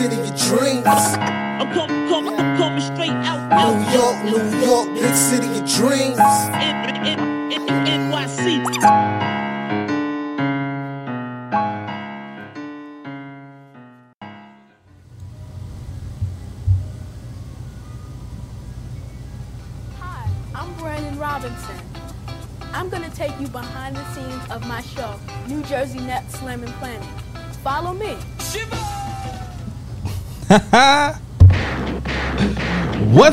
city of dreams. I'm coming, coming, I'm coming straight out, out, New York, New York, big city of dreams. NYC. Hi, I'm Brandon Robinson. I'm going to take you behind the scenes of my show, New Jersey Net Slamming Planet. Follow me. What's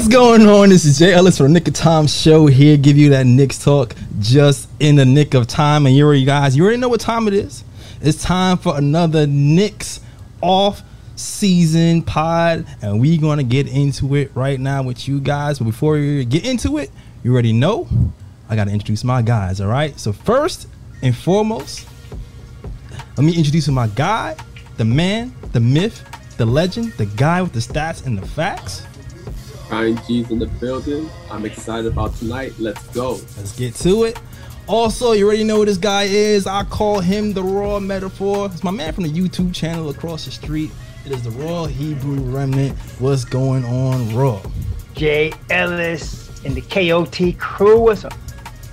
going on? This is Jay Ellis from Knick of Time Show here. Give you that Knicks talk just in the nick of time. And you already guys, you already know what time it is. It's time for another Knicks off season pod, and we're gonna get into it right now with you guys. But before we get into it, you already know I gotta introduce my guys. All right. So first and foremost, let me introduce my guy, the man, the myth, the legend, the guy with the stats and the facts. Ryan G's in the building. I'm excited about tonight. Let's go. Let's get to it. Also, you already know who this guy is. I call him the Raw Metaphor. It's my man from the YouTube channel across the street. It is the Raw Hebrew Remnant. What's going on, Raw? Jay Ellis and the KOT crew. What's up?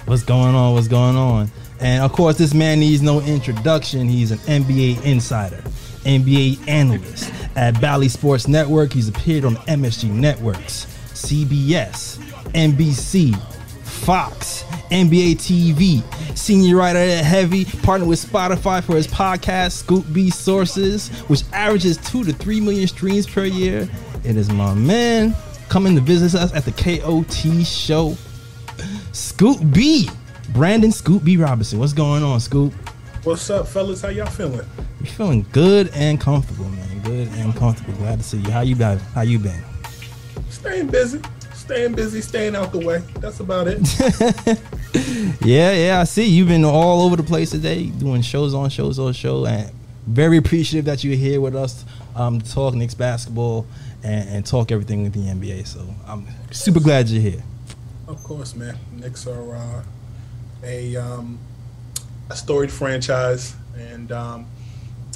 What's going on? What's going on? And of course, this man needs no introduction. He's an NBA insider, NBA analyst at Bally Sports Network. He's appeared on MSG Networks, CBS, NBC, Fox, NBA TV, senior writer at Heavy, partnered with Spotify for his podcast, Scoop B Sources, which averages two to three million streams per year. It is my man coming to visit us at the KOT show. Scoop B, Brandon Scoop B Robinson. What's going on, Scoop? What's up, fellas? How y'all feeling? You feeling good and comfortable, man. Good and comfortable. Glad to see you. How you been? How you been? Staying busy, staying busy, staying out the way. That's about it. Yeah, yeah. I see you've been all over the place today, doing shows on shows on show, and very appreciative that you're here with us, um, to talk Knicks basketball and, and talk everything with the NBA. So I'm super glad you're here. of course, man. Knicks are uh, a um, a storied franchise, and um,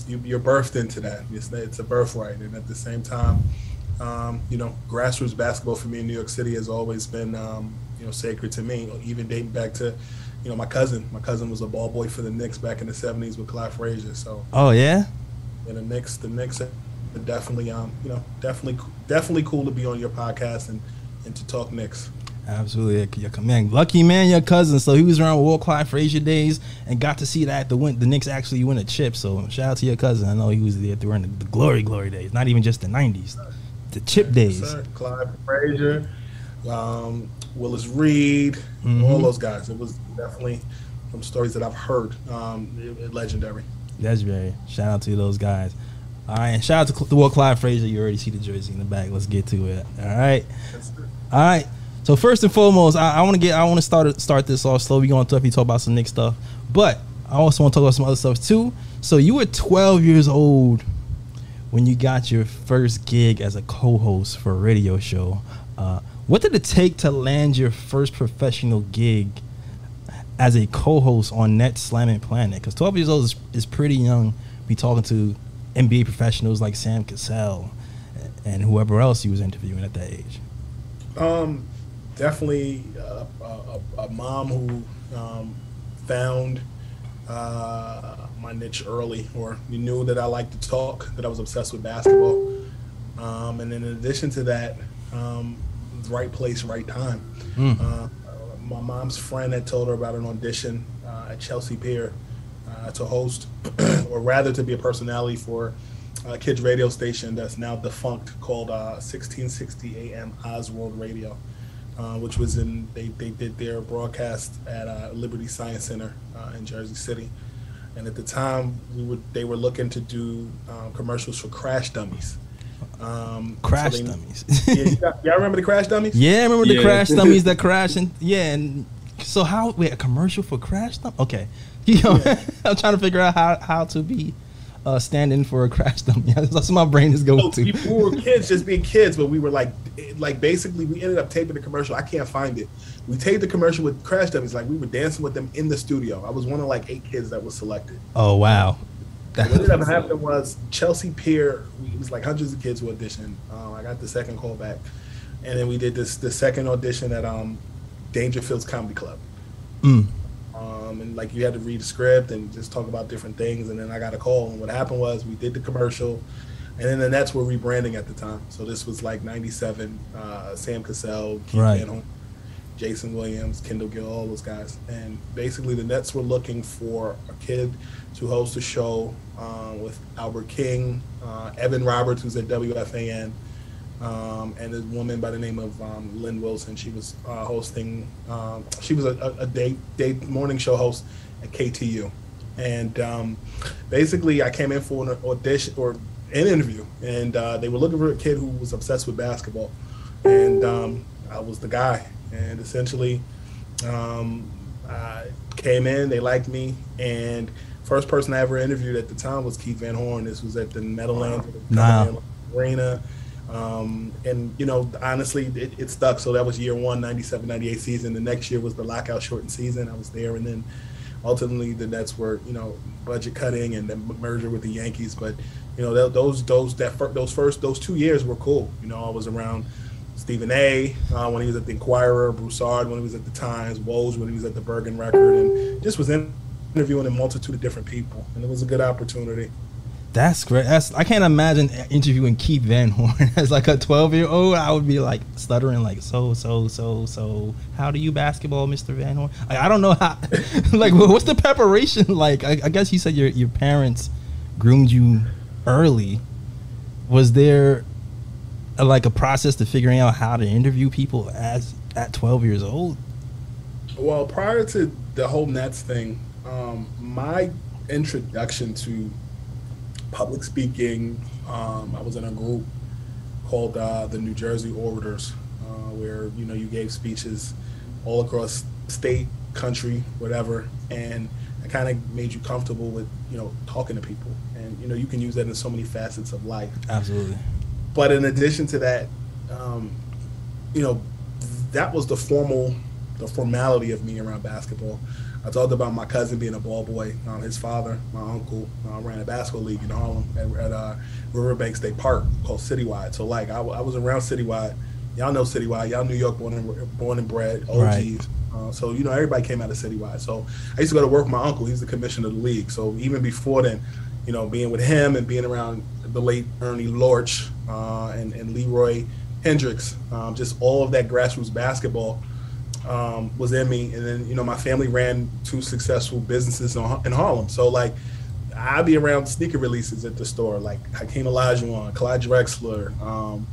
you, you're birthed into that. It's, it's a birthright, and at the same time, um, you know, grassroots basketball for me in New York City has always been, um, you know, sacred to me. Even dating back to, you know, my cousin. My cousin was a ball boy for the Knicks back in the '70s with Clyde Frazier. So, Oh yeah. and the Knicks, the Knicks are definitely, um, you know, definitely, definitely cool to be on your podcast and and to talk Knicks. Absolutely, your man, lucky man, your cousin. So he was around Walt Clyde Frazier days and got to see that the win, the Knicks actually win a chip. So shout out to your cousin. I know he was there during the, the glory, glory days. Not even just the '90s, the chip days. Sir, Clyde Frazier, um, Willis Reed, Mhm. all those guys. It was definitely from stories that I've heard, um, it- it legendary. That's very shout out to those guys. All right, and shout out to Cl- the Walt Clyde Frazier. You already see the jersey in the back. Let's get to it. All right, all right. So first and foremost, I, I want to get I want to start start this off slow. We going to definitely talk about some Knick stuff, but I also want to talk about some other stuff too. So you were 12 years old when you got your first gig as a co-host for a radio show. Uh, what did it take to land your first professional gig as a co-host on Net Slamming Planet? Because 12 years old is, is pretty young. Be talking to NBA professionals like Sam Cassell and whoever else he was interviewing at that age. Um, definitely a, a, a mom who um, found uh, my niche early, or you knew that I liked to talk, that I was obsessed with basketball. Um, and in addition to that, um, right place, right time. Mm. Uh, my mom's friend had told her about an audition uh, at Chelsea Pier uh, to host, or rather to be a personality for a kids radio station that's now defunct called uh, 1660 AM Oswald Radio, uh, which was in they, they did their broadcast at uh, Liberty Science Center uh, in Jersey City, and at the time we would they were looking to do uh, commercials for Crash Dummies. Um, so Crash they- dummies. yeah, you got- y'all remember the Crash Dummies? yeah, I remember the crash dummies that crash and yeah. And so how wait a commercial for crash dummy? Okay, you know, I'm trying to figure out how how to be uh, standing for a crash dummy. That's what my brain is going So to. we were kids, just being kids, but we were like, like basically, we ended up taping the commercial. I can't find it. We taped the commercial with Crash Dummies. Like we were dancing with them in the studio. I was one of like eight kids that was selected. Oh wow, That- what ended up happening was Chelsea Pier. It was like hundreds of kids who auditioned. Um, I got the second call back, and then we did this the second audition at um, Dangerfields Comedy Club. Mm. Um, and like you had to read the script and just talk about different things. And then I got a call, and what happened was we did the commercial, and then the Nets were rebranding at the time. So this was like '97. Uh, Sam Cassell, Keith Right. Horn, Jayson Williams, Kendall Gill, all those guys. And basically, the Nets were looking for a kid to host a show uh, with Albert King, uh, Evan Roberts, who's at WFAN, um, and a woman by the name of um, Lynn Wilson. She was uh, hosting. Um, she was a, a, day day morning show host at KTU, and um, basically, I came in for an audition or an interview, and uh, they were looking for a kid who was obsessed with basketball, and um, I was the guy. And essentially, um, I came in, they liked me, and first person I ever interviewed at the time was Keith Van Horn. This was at the Meadowlands Wow. Arena. Um, and, you know, honestly, it, it stuck. So that was year one, 97 98 season. The next year was the lockout shortened season. I was there. And then ultimately the Nets were, you know, budget cutting and then merger with the Yankees. But, you know, tho- those, those, that those first, those two years were cool. You know, I was around Stephen A. Uh, when he was at the Inquirer, Broussard when he was at the Times, Woj when he was at the Bergen Record, and just was in- interviewing a multitude of different people, and it was a good opportunity. That's great. That's I can't imagine interviewing Keith Van Horn as like a twelve year old. I would be like stuttering, like so so so so. How do you basketball, Mister Van Horn? Like, I don't know how. like, what's the preparation like? I, I guess you said your your parents groomed you early. Was there a, like a process to figuring out how to interview people as at twelve years old? Well, prior to the whole Nets thing, um, my introduction to public speaking, um, I was in a group called uh, the New Jersey Orators, uh, where you know you gave speeches all across state, country, whatever, and it kind of made you comfortable with you know talking to people, and you know you can use that in so many facets of life. Absolutely. But in addition to that, um, you know, that was the formal, the formality of me around basketball. I talked about my cousin being a ball boy. Um, his father, my uncle, uh, ran a basketball league in Harlem at, at uh, Riverbank State Park called Citywide. So like I was around Citywide. Y'all know Citywide. Y'all New York born and born and bred OGs. Right. Uh, so you know everybody came out of Citywide. So I used to go to work with my uncle. He's the commissioner of the league. So even before then, you know, being with him and being around the late Ernie Lorch uh, and, and Leroy Hendricks, um, just all of that grassroots basketball um, was in me. And then, you know, my family ran two successful businesses in, in Harlem. So, like, I'd be around sneaker releases at the store, like Hakeem Olajuwon, Clyde Drexler, um,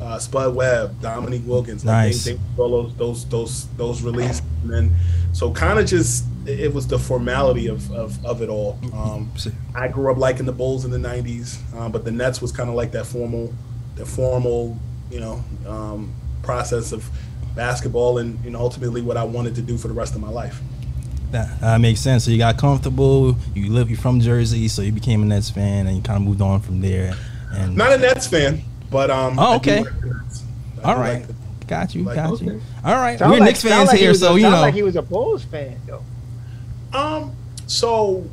uh, Spud Webb, Dominique Wilkins. Like, Nice. They, they those those those those releases, and then so kind of just it was the formality of of, of it all. Um, I grew up liking the Bulls in the '90s, uh, but the Nets was kind of like that formal, the formal, you know, um, process of basketball, and you know, ultimately what I wanted to do for the rest of my life. That, that makes sense. So you got comfortable. You live. You're from Jersey, so you became a Nets fan, and you kind of moved on from there. And Not a Nets fan, but um. Oh, okay. like the Nets. I all do right, like the- got you, like- got you. All right, Sound we're like- Knicks fans like he here, was a- so you know. like he was a Bulls fan though. Um, so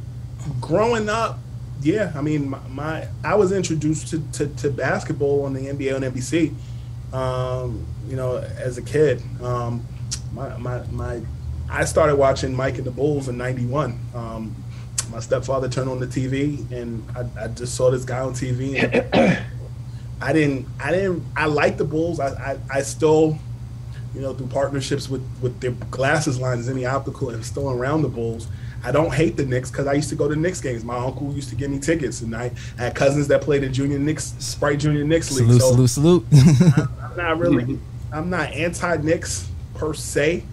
growing up, yeah, I mean, my, my I was introduced to, to, to basketball on the NBA on NBC. Um, you know, as a kid, um, my, my my I started watching Mike and the Bulls in '91. Um, my stepfather turned on the TV, and I, I just saw this guy on TV. And I didn't, I didn't, I like the Bulls. I, I, I still you know, through partnerships with with their glasses lines, any optical, and still around the Bulls. I don't hate the Knicks because I used to go to Knicks games. My uncle used to give me tickets, and I had cousins that played in Junior Knicks, Sprite Junior Knicks League. salute, so salute, salute. I'm not really, I'm not anti Knicks per se.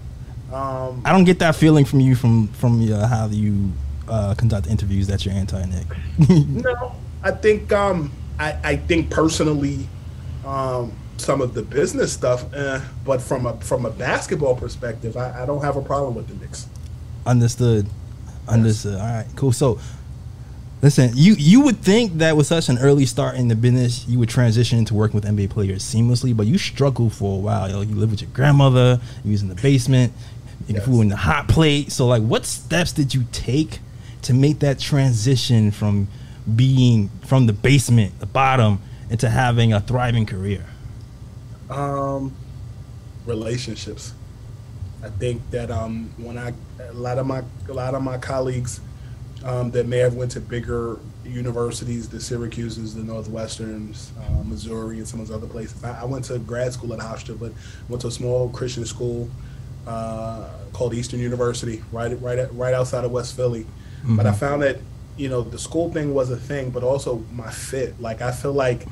Um, I don't get that feeling from you from from uh, how you uh, conduct interviews that you're anti-Knick. no, I think um, I, I think personally, um, some of the business stuff, eh, but from a from a basketball perspective, I, I don't have a problem with the Knicks. Understood. Understood. All right, cool. So, listen, you you would think that with such an early start in the business, you would transition into working with NBA players seamlessly, but you struggled for a while. Yo, you live with your grandmother. You was in the basement. You Yes. food in the hot plate. So, like, what steps did you take to make that transition from being from the basement, the bottom, into having a thriving career? Um, relationships. I think that um, when I a lot of my a lot of my colleagues um, that may have went to bigger universities, the Syracuses, the Northwesterns, uh, Missouri, and some of those other places. I, I went to grad school at Hofstra, but went to a small Christian school uh, called Eastern University, right right at, right outside of West Philly. But I found that you know the school thing was a thing, but also my fit. Like I feel like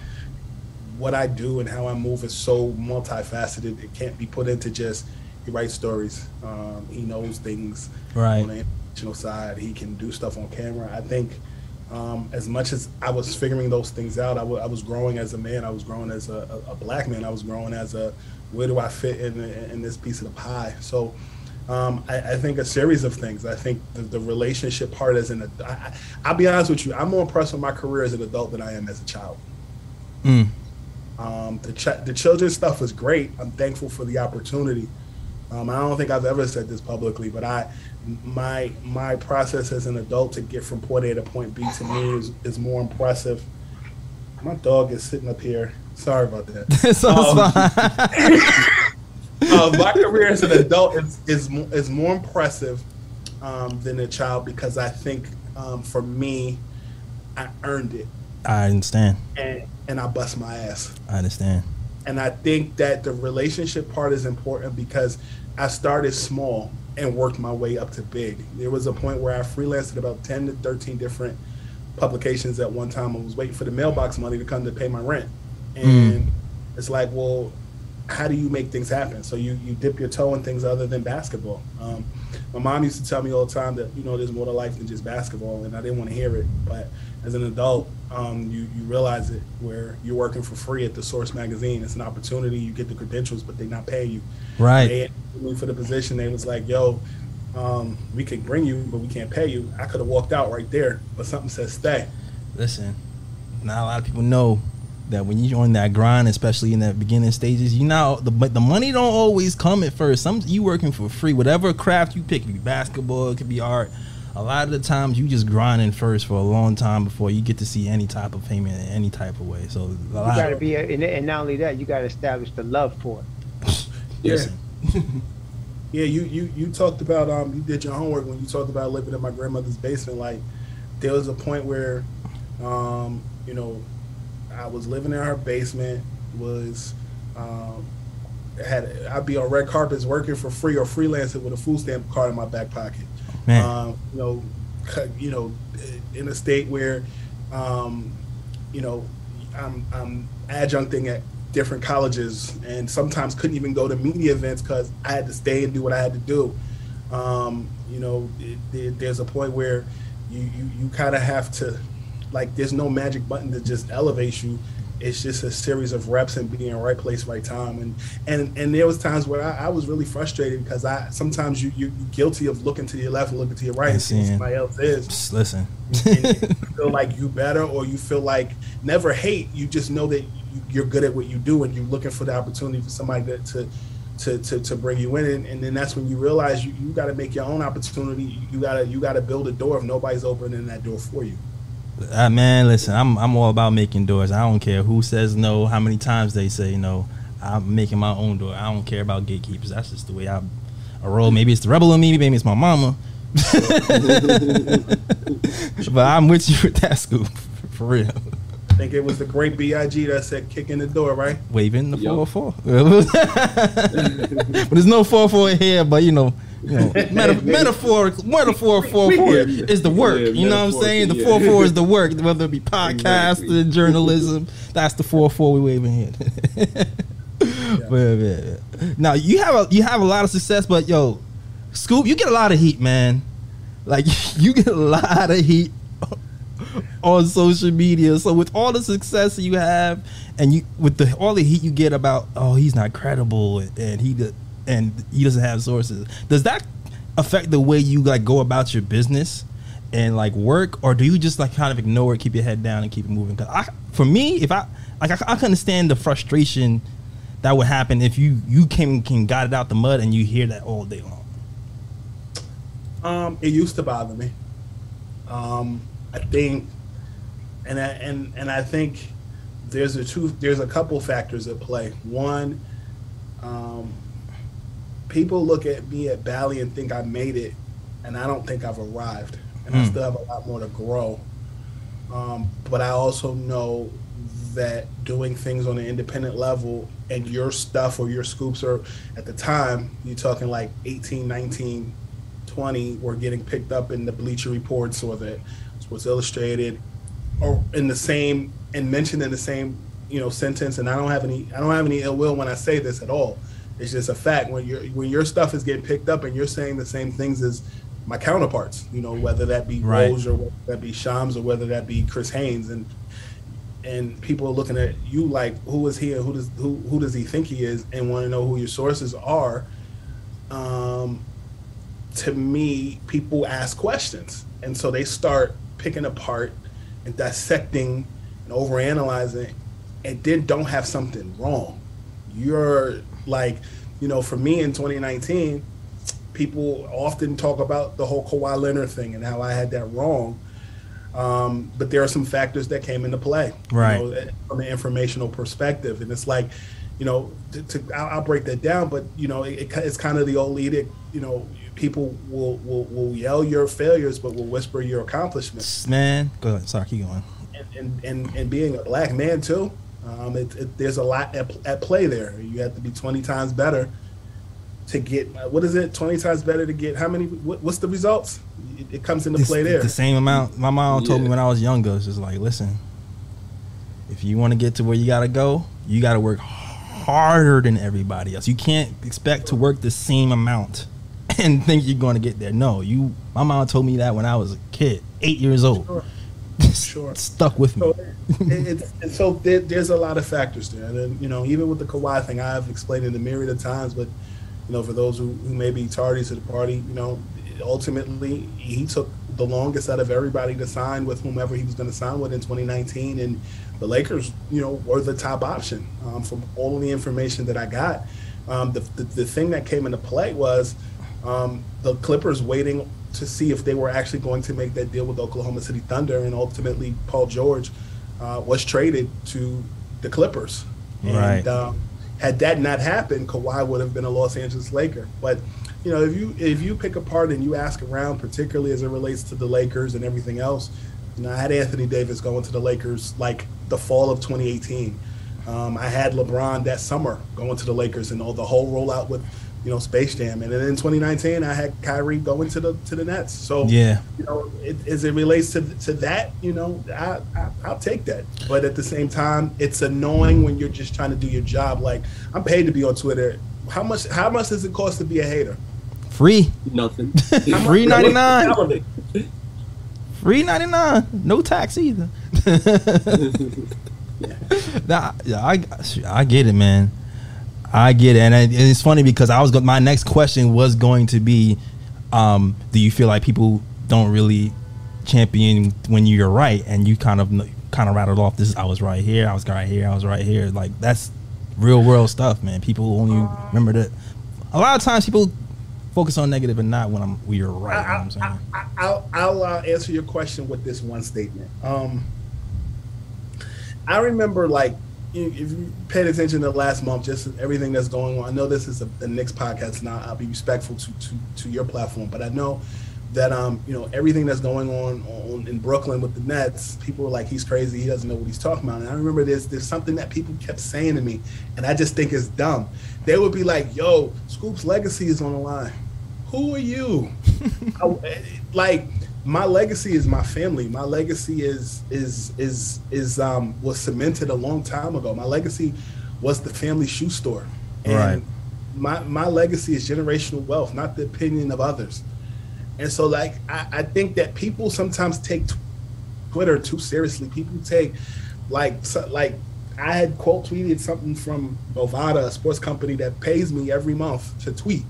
what I do and how I move is so multifaceted. It can't be put into just he writes stories. Um, he knows things Right. on the international side. He can do stuff on camera. I think um, as much as I was figuring those things out, I I was growing as a man. I was growing as a, a, a black man. I was growing as a where do I fit in in this piece of the pie? So. Um, I, I think a series of things. I think the, the relationship part as an I, I'll be honest with you. I'm more impressed with my career as an adult than I am as a child. Mm. Um, the ch- the children's stuff is great. I'm thankful for the opportunity. Um, I don't think I've ever said this publicly, but I my my process as an adult to get from point A to point B to me is, is more impressive. My dog is sitting up here. Sorry about that. Um, it's fine. uh, my career as an adult is is, is more impressive um, than a child because I think um, for me, I earned it I understand. and and I bust my ass. I understand. And I think that the relationship part is important because I started small and worked my way up to big. There was a point where I freelanced at about 10 to 13 different publications at one time. I was waiting for the mailbox money to come to pay my rent. And it's like, well, how do you make things happen? So you, you dip your toe in things other than basketball. Um, my mom used to tell me all the time that, you know, there's more to life than just basketball, and I didn't want to hear it. But as an adult, um, you, you realize it where you're working for free at the Source magazine. It's an opportunity. You get the credentials, but they're not paying you. Right. They asked me for the position. They was like, yo, um, we could bring you, but we can't pay you. I could have walked out right there, but something says stay. Listen, not a lot of people know that when you're on that grind, especially in that beginning stages, you know the but the money don't always come at first. Some you working for free, whatever craft you pick, it could be basketball, it could be art. A lot of the times you just grinding first for a long time before you get to see any type of payment in any type of way. So a You got to be, a, and, and not only that, you got to establish the love for it. Yeah. Yeah, you you you talked about um you did your homework when you talked about living in my grandmother's basement. Like there was a point where um, you know, I was living in her basement, was um had I'd be on red carpets working for free or freelancing with a food stamp card in my back pocket. Man. Um, you know, you know, in a state where um, you know, I'm I'm adjuncting at different colleges and sometimes couldn't even go to media events because I had to stay and do what I had to do. Um, you know, it, it, there's a point where you you, you kind of have to like there's no magic button that just elevates you. It's just a series of reps and being in the right place, right time. And and and there was times where I, I was really frustrated because I sometimes you you you're guilty of looking to your left and looking to your right And seeing somebody else is Just listen. and you feel like you better or you feel like never hate you just know that you're good at what you do and you're looking for the opportunity for somebody to to to, to, to bring you in and, and then that's when you realize you, you got to make your own opportunity you got to you got to build a door if nobody's opening that door for you Uh, man, listen, I'm I'm all about making doors. I don't care who says no, how many times they say no. I'm making my own door. I don't care about gatekeepers. That's just the way I, I roll. Maybe it's the rebel in me. Maybe it's my mama. but I'm with you with that scoop for real. I think it was the great big that said kick in the door right Waving the Yup. 404. but there's no 44 here, but you know, you know meta- metaphor, metaphor 44 is the work. Yeah, you know what I'm saying? The metaphorically, 44 yeah. is the work, whether it be podcasting, Exactly. journalism. That's the 44 we waving here. But, yeah, yeah. Now you have a you have a lot of success, but yo, Scoop, you get a lot of heat, man. Like you get a lot of heat on social media. So with all the success you have, and you with the all the heat you get about, oh, he's not credible, and he and he doesn't have sources. Does that affect the way you like go about your business and like work, or do you just like kind of ignore it, keep your head down, and keep it moving? Because I, for me, if I like, I, I can understand the frustration that would happen if you you came can got it out the mud and you hear that all day long. Um, it used to bother me. Um, I think and I, and and I think there's a two there's a couple factors at play. One, um, people look at me at Bally and think I made it, and I don't think I've arrived, and I Hmm. still have a lot more to grow. Um, but I also know that doing things on an independent level and your stuff or your scoops are at the time you're talking like 18 19 20 were getting picked up in the bleacher reports or the sports illustrated or in the same and mentioned in the same you know sentence and i don't have any i don't have any ill will when i say this at all. It's just a fact. When your when your stuff is getting picked up and you're saying the same things as my counterparts you know whether that be Right. Rose or whether that be Shams or whether that be Chris Haynes and and people are looking at you like who is he and who does who who does he think he is and want to know who your sources are. Um to me people ask questions and so they start picking apart and dissecting and overanalyzing and then don't have something wrong you're like you know for me in 2019 people often talk about the whole Kawhi Leonard thing and how I had that wrong um, but there are some factors that came into play, Right. You know, from an informational perspective, and it's like, you know, to, to I'll, I'll break that down, but you know, it, it, it's kind of the old edict. You know, people will, will will yell your failures, but will whisper your accomplishments. Man, go ahead. Sorry, keep going. And and and, and being a black man too, um, it, it, there's a lot at, at play there. You have to be 20 times better to get what is it? 20 times better to get how many? What, what's the results? It, it comes into It's play there. The same amount. My mom told me when I was younger. It's just like, listen, if you want to get to where you gotta go, you gotta work harder than everybody else. You can't expect to work the same amount and think you're going to get there. No, you. My mom told me that when I was a kid, eight years old. Sure. Sure. Stuck with me. So, it, and so there, there's a lot of factors there. And then, you know, even with the Kawhi thing, I've explained it a myriad of times, but you know, for those who, who may be tardy to the party, you know, ultimately he took the longest out of everybody to sign with whomever he was going to sign with in 2019, and the Lakers, you know, were the top option um, from all the information that I got. Um, the, the the thing that came into play was um, the Clippers waiting to see if they were actually going to make that deal with Oklahoma City Thunder, and ultimately Paul George uh, was traded to the Clippers. Right. And um, had that not happened, Kawhi would have been a Los Angeles Laker. But you know, if you if you pick apart and you ask around, particularly as it relates to the Lakers and everything else, you know, I had Anthony Davis going to the Lakers like the fall of 2018. Um, I had LeBron that summer going to the Lakers and all the whole rollout with you know Space Jam, and then in 2019 I had Kyrie going to the to the Nets. So Yeah. you know, it, as it relates to to that, you know, I, I I'll take that. But at the same time, it's annoying when you're just trying to do your job. Like I'm paid to be on Twitter. How much how much does it cost to be a hater? Free. Nothing. How much- Free 99. Free ninety nine. No tax either. nah, yeah, I I get it, man. I get it, and it- it's funny because I was go- my next question was going to be, um, do you feel like people don't really champion when you're right, and you kind of kind of rattled off this? I was right here, I was right here, I was right here. Like that's real world stuff, man. People only remember that. A lot of times, people focus on negative and not when I'm when you're right. what I'm saying? I, I'll, I'll uh, answer your question with this one statement. Um, I remember, like, if you paid attention to the last month, just everything that's going on. I know this is a, the Knicks podcast, now I'll be respectful to, to to your platform, but I know that um, you know everything that's going on, on in Brooklyn with the Nets. People were like, "He's crazy. He doesn't know what he's talking about." And I remember there's there's something that people kept saying to me, and I just think it's dumb. They would be like, "Yo, Scoop's legacy is on the line." Who are you? I- like my legacy is my family. My legacy is is is is um was cemented a long time ago. My legacy was the family shoe store. And Right. my my legacy is generational wealth, not the opinion of others. And so like I, I think that people sometimes take Twitter too seriously. People take like so, like I had quote tweeted something from Bovada, a sports company that pays me every month to tweet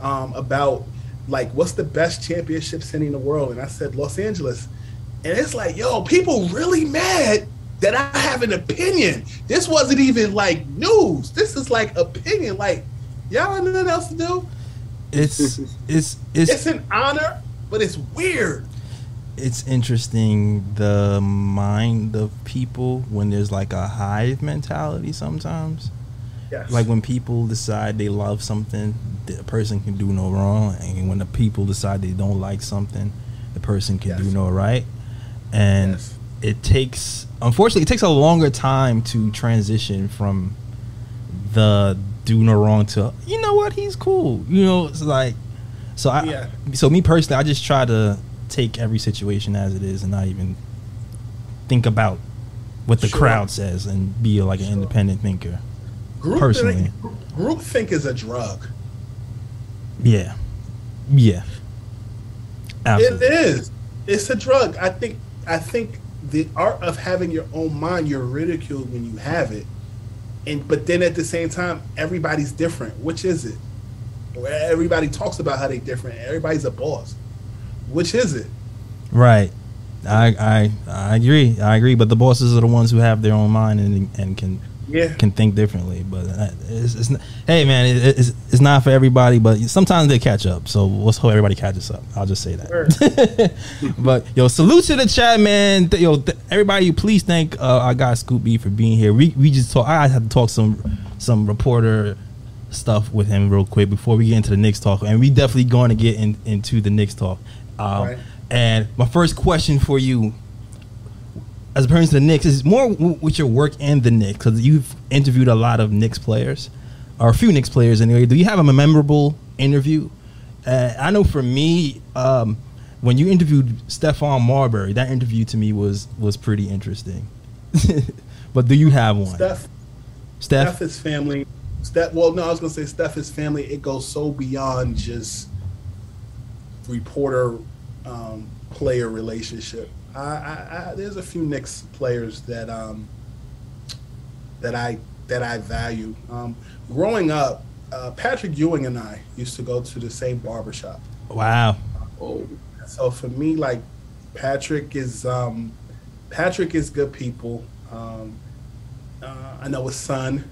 um, about like what's the best championship city in the world, and I said Los Angeles, and it's like yo, people really mad that I have an opinion. This wasn't even like news. This is like opinion. Like y'all have nothing else to do. It's it's it's It's an honor, but it's weird. it's interesting the mind of people when there's like a hive mentality sometimes. Yes. Like when people decide they love something, the person can do no wrong, and when the people decide they don't like something, the person can do no right. And Yes. it takes, unfortunately, it takes a longer time to transition from the do no wrong to you know what he's cool. You know, it's like so I Yeah. so me personally, I just try to take every situation as it is and not even think about what the Sure. crowd says and be like an Sure. independent thinker. Group personally. group think is a drug. Yeah. Yeah. Absolutely. It is. It's a drug. I think. I think the art of having your own mind, you're ridiculed when you have it, and but then at the same time, everybody's different. Which is it? Where everybody talks about how they different. Everybody's a boss. Which is it? Right. I I I agree. I agree. But the bosses are the ones who have their own mind and and can Yeah. can think differently. But uh, it's, it's not, hey man, it, it's it's not for everybody. But sometimes they catch up. So let's hope everybody catches up. I'll just say that. but yo, salute to the chat, man. Yo, everybody, please thank uh, our guy Scoop B for being here. We we just talk. I had to talk some some reporter stuff with him real quick before we get into the Knicks talk, and we definitely going to get in, into the Knicks talk. Um, Right. And my first question for you, as pertains to the Knicks, is more w- with your work in the Knicks because you've interviewed a lot of Knicks players, or a few Knicks players anyway. Do you have a memorable interview? Uh, I know for me, um, when you interviewed Stephon Marbury, that interview to me was was pretty interesting. but do you have one, Steph. Steph? Steph is family. Steph. Well, no, I was gonna say Steph is family. It goes so beyond just reporter um, player relationship. I, I, I, there's a few Knicks players that um, that I that I value. Um, growing up, uh, Patrick Ewing and I used to go to the same barbershop. Wow. Oh, So for me, like Patrick is um, Patrick is good people. Um, uh, I know his son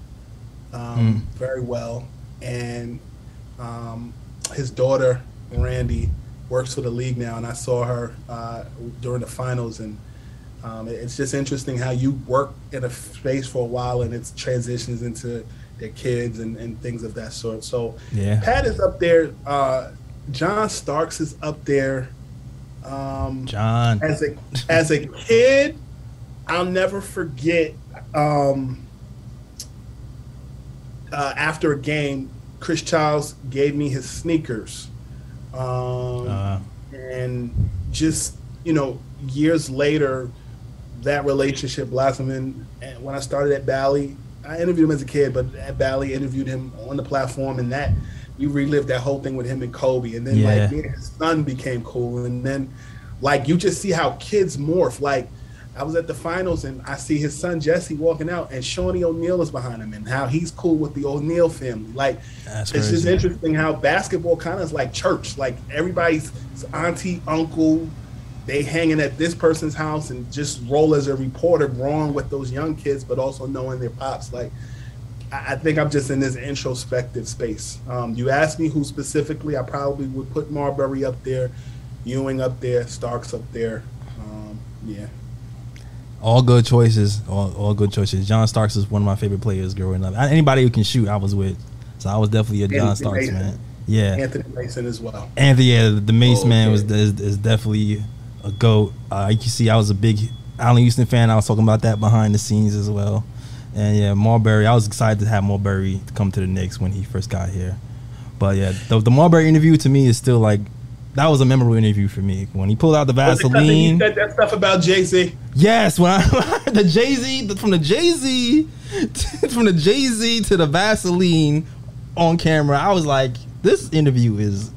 um, very well, and um, his daughter Randi works for the league now, and I saw her uh, during the finals, and um, it's just interesting how you work in a space for a while, and it transitions into their kids and, and things of that sort. So Yeah. Pat is up there. Uh, John Starks is up there. Um, John. as a as a kid, I'll never forget. Um, uh, after a game, Chris Childs gave me his sneakers, um, Uh, and just you know, years later, that relationship blossomed. And and when I started at Bally, I interviewed him as a kid, but at Bally, interviewed him on the platform, and that we relived that whole thing with him and Kobe. And then Yeah. like me and his son became cool, and then like you just see how kids morph. Like I was at the finals and I see his son Jesse walking out, and Shaunie O'Neal is behind him, and how he's cool with the O'Neal family. Like That's it's just interesting how basketball kind of is like church. Like everybody's auntie, uncle, they hanging at this person's house and just roll as a reporter, wrong with those young kids, but also knowing their pops. Like I I think I'm just in this introspective space. Um, you ask me who specifically, I probably would put Marbury up there, Ewing up there, Starks up there. Um, yeah. All good choices. All, all good choices. John Starks is one of my favorite players growing up. Anybody who can shoot, I was with. So I was definitely a John Anthony Starks Mason. man. Yeah. Anthony Mason as well. Anthony, yeah, the Mace Oh, man was is, is definitely a goat. Uh, you can see I was a big Allan Houston fan. I was talking about that behind the scenes as well. And yeah, Marbury. I was excited to have Marbury come to the Knicks when he first got here. But yeah, the, the Marbury interview to me is still like that was a memorable interview for me when he pulled out the Was it 'cause he Vaseline. said that stuff about Jay Z. Yes, when I the Jay Z from the Jay Z from the Jay Z to the Vaseline on camera, I was like, this interview is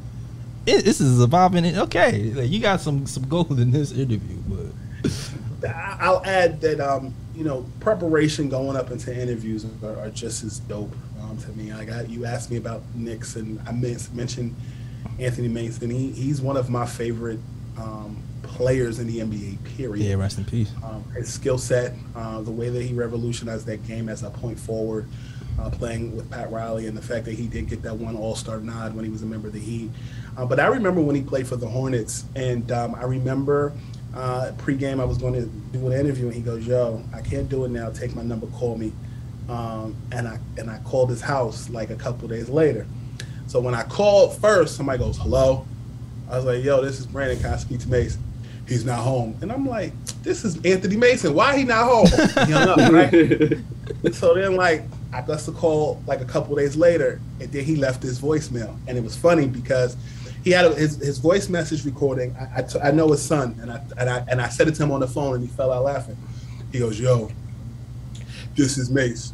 it, this is a popping. Okay, like, you got some some gold in this interview, but I- I'll add that um, you know preparation going up into interviews are, are just as dope um, to me. I got you asked me about Knicks, and I mentioned Anthony Mason. He he's one of my favorite um, players in the NBA. Period. yeah, rest in peace. um, his skill set, uh, the way that he revolutionized that game as a point forward, uh, playing with Pat Riley, and the fact that he did get that one All Star nod when he was a member of the Heat. Uh, but I remember when he played for the Hornets, and um, I remember Uh, pre-game, I was going to do an interview, and he goes, "Yo, I can't do it now. Take my number, call me." Um, and I and I called his house like a couple days later. So when I called first, somebody goes, "Hello." I was like, "Yo, this is Brandon. Can I speak to Mason?" He's not home, and I'm like, "This is Anthony Mason. Why he not home?" He hung up, right? so then, like, I got the call like a couple days later, and then he left his voicemail, and it was funny because he had a, his his voice message recording. I, I, t- I know his son, and I and I and I said it to him on the phone, and he fell out laughing. He goes, "Yo, this is Mace.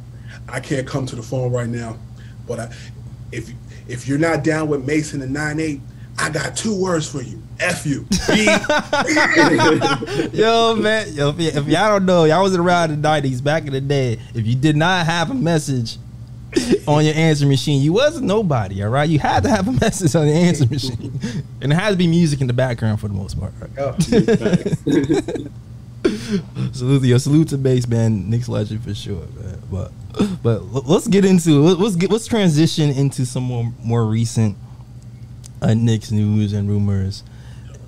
I can't come to the phone right now, but I, if if you're not down with Mason and nine eight, I got two words for you. F you. Yo, man, yo, if, y- if y'all don't know, y'all was around the nineties back in the day. If you did not have a message on your answer machine, you wasn't nobody. All right, you had to have a message on the answer machine, and it had to be music in the background for the most part. Right? Oh, salute your salute to base man, Knick's legend for sure, man. But but let's get into it. Let's get let's transition into some more more recent uh, Knicks news and rumors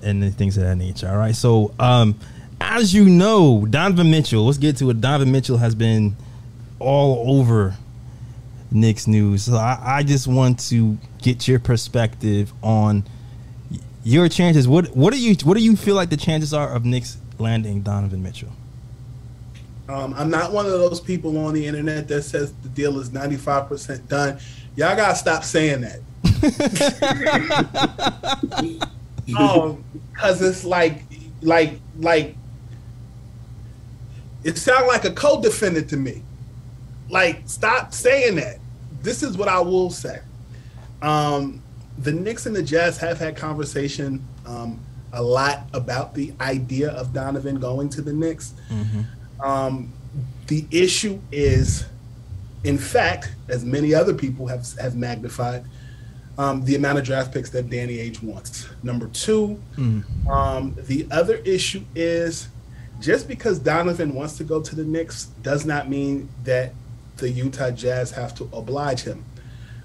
and things of that nature. All right. So um, as you know, Donovan Mitchell. Let's get to it. Donovan Mitchell has been all over Knicks news. So I, I just want to get your perspective on your chances. What what do you what do you feel like the chances are of Knicks landing Donovan Mitchell? Um, I'm not one of those people on the internet that says the deal is 95% done. Y'all gotta stop saying that. um, cause it's like, like, like, it sounds like a co-defendant to me. Like, stop saying that. This is what I will say. Um, the Knicks and the Jazz have had conversation um, a lot about the idea of Donovan going to the Knicks. Um, the issue is, in fact, as many other people have have magnified, um, the amount of draft picks that Danny Ainge wants. Number two, um, the other issue is just because Donovan wants to go to the Knicks does not mean that the Utah Jazz have to oblige him.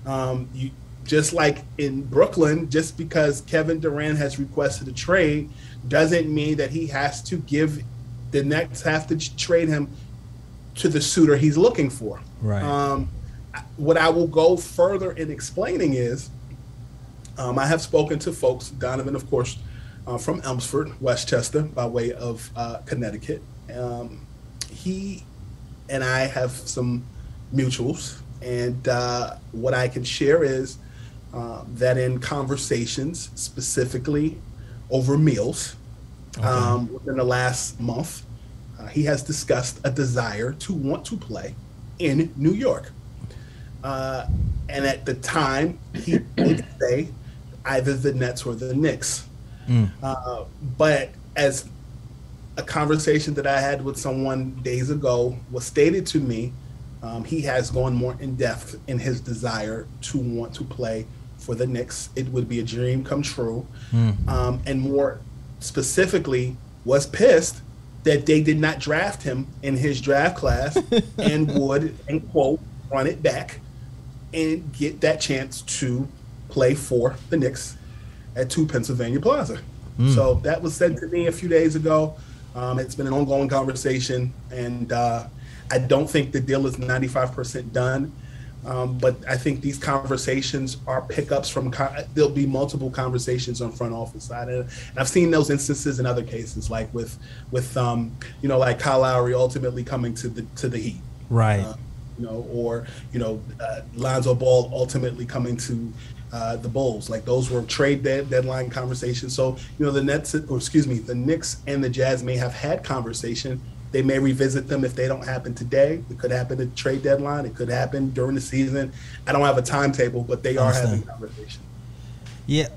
Um, you just like in Brooklyn, just because Kevin Durant has requested a trade doesn't mean that he has to give the Nets have to trade him to the suitor he's looking for. Right. Um, what I will go further in explaining is um, I have spoken to folks, Donovan, of course, uh, from Elmsford, Westchester, by way of uh, Connecticut. Um, he and I have some mutuals, and uh, what I can share is uh, that in conversations, specifically over meals, um, within the last month, uh, he has discussed a desire to want to play in New York. Uh, and at the time, he would say either the Nets or the Knicks. Uh, but as a conversation that I had with someone days ago was stated to me, um, he has gone more in depth in his desire to want to play for the Knicks. It would be a dream come true. Um, and more specifically, was pissed that they did not draft him in his draft class and would, and quote, run it back and get that chance to play for the Knicks at 2 Pennsylvania Plaza. So that was said to me a few days ago. Um, it's been an ongoing conversation, and uh, I don't think the deal is 95% done. Um, but I think these conversations are pickups from. There'll be multiple conversations on front office side, and, and I've seen those instances in other cases, like with with um, you know, like Kyle Lowry ultimately coming to the to the Heat Right. uh, you know, or you know, uh, Lonzo Ball ultimately coming to uh, the Bulls. Like those were trade dead, deadline conversations. So you know, the Nets, or excuse me, the Knicks and the Jazz may have had conversation. They may revisit them if they don't happen today. It could happen at trade deadline. It could happen during the season. I don't have a timetable, but they are having conversation. Yeah,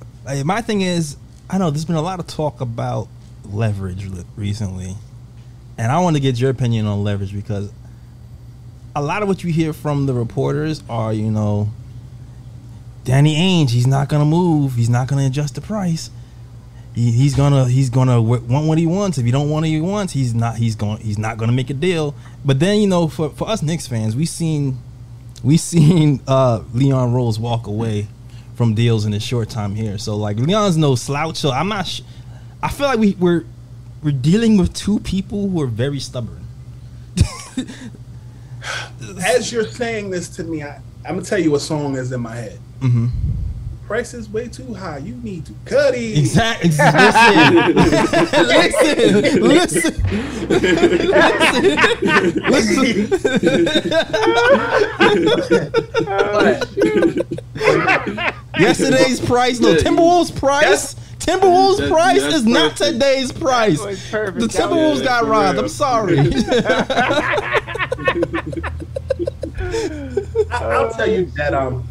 my thing is, I know there's been a lot of talk about leverage recently, and I want to get your opinion on leverage because a lot of what you hear from the reporters are, you know, Danny Ainge, he's not gonna move, he's not gonna adjust the price. He, he's gonna he's gonna want what he wants. If you don't want what he wants, he's not he's going he's not gonna make a deal. But then you know, for for us Knicks fans, we seen we seen uh, Leon Rose walk away from deals in his short time here. So like Leon's no slouch. So I'm not. Sh- I feel like we we're we're dealing with two people who are very stubborn. As you're saying this to me, I, I'm gonna tell you what song is in my head. Mm-hmm. Price is way too high. You need to cut it. Exactly. Listen, listen, listen, listen. Yesterday's price, no Timberwolves price. Timberwolves That- price that's is not today's price. That was perfect. The Timberwolves Yeah, got robbed. I'm sorry. I, I'll tell you that. Um,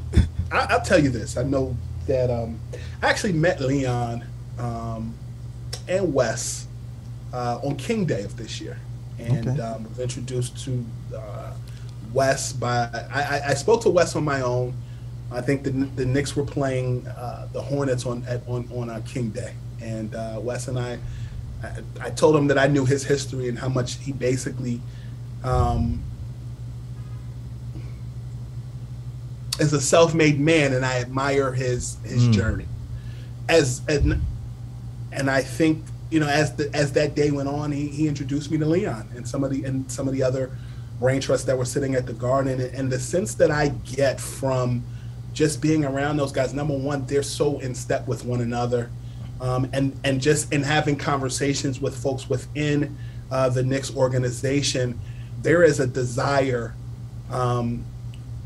I, I'll tell you this. I know that. Um, I actually met Leon um, and Wes uh, on King Day of this year, and Okay. um, was introduced to uh, Wes by. I, I, I spoke to Wes on my own. I think the the Knicks were playing uh, the Hornets on at, on on uh, King Day, and uh, Wes and I, I, I told him that I knew his history and how much he basically. Um, is a self-made man, and I admire his his Mm. journey. As and and I think you know as the as that day went on, he, he introduced me to Leon and some of the and some of the other brain trusts that were sitting at the garden, and, and the sense that I get from just being around those guys. Number one, they're so in step with one another, um, and and just in having conversations with folks within uh, the Knicks organization, there is a desire. Um,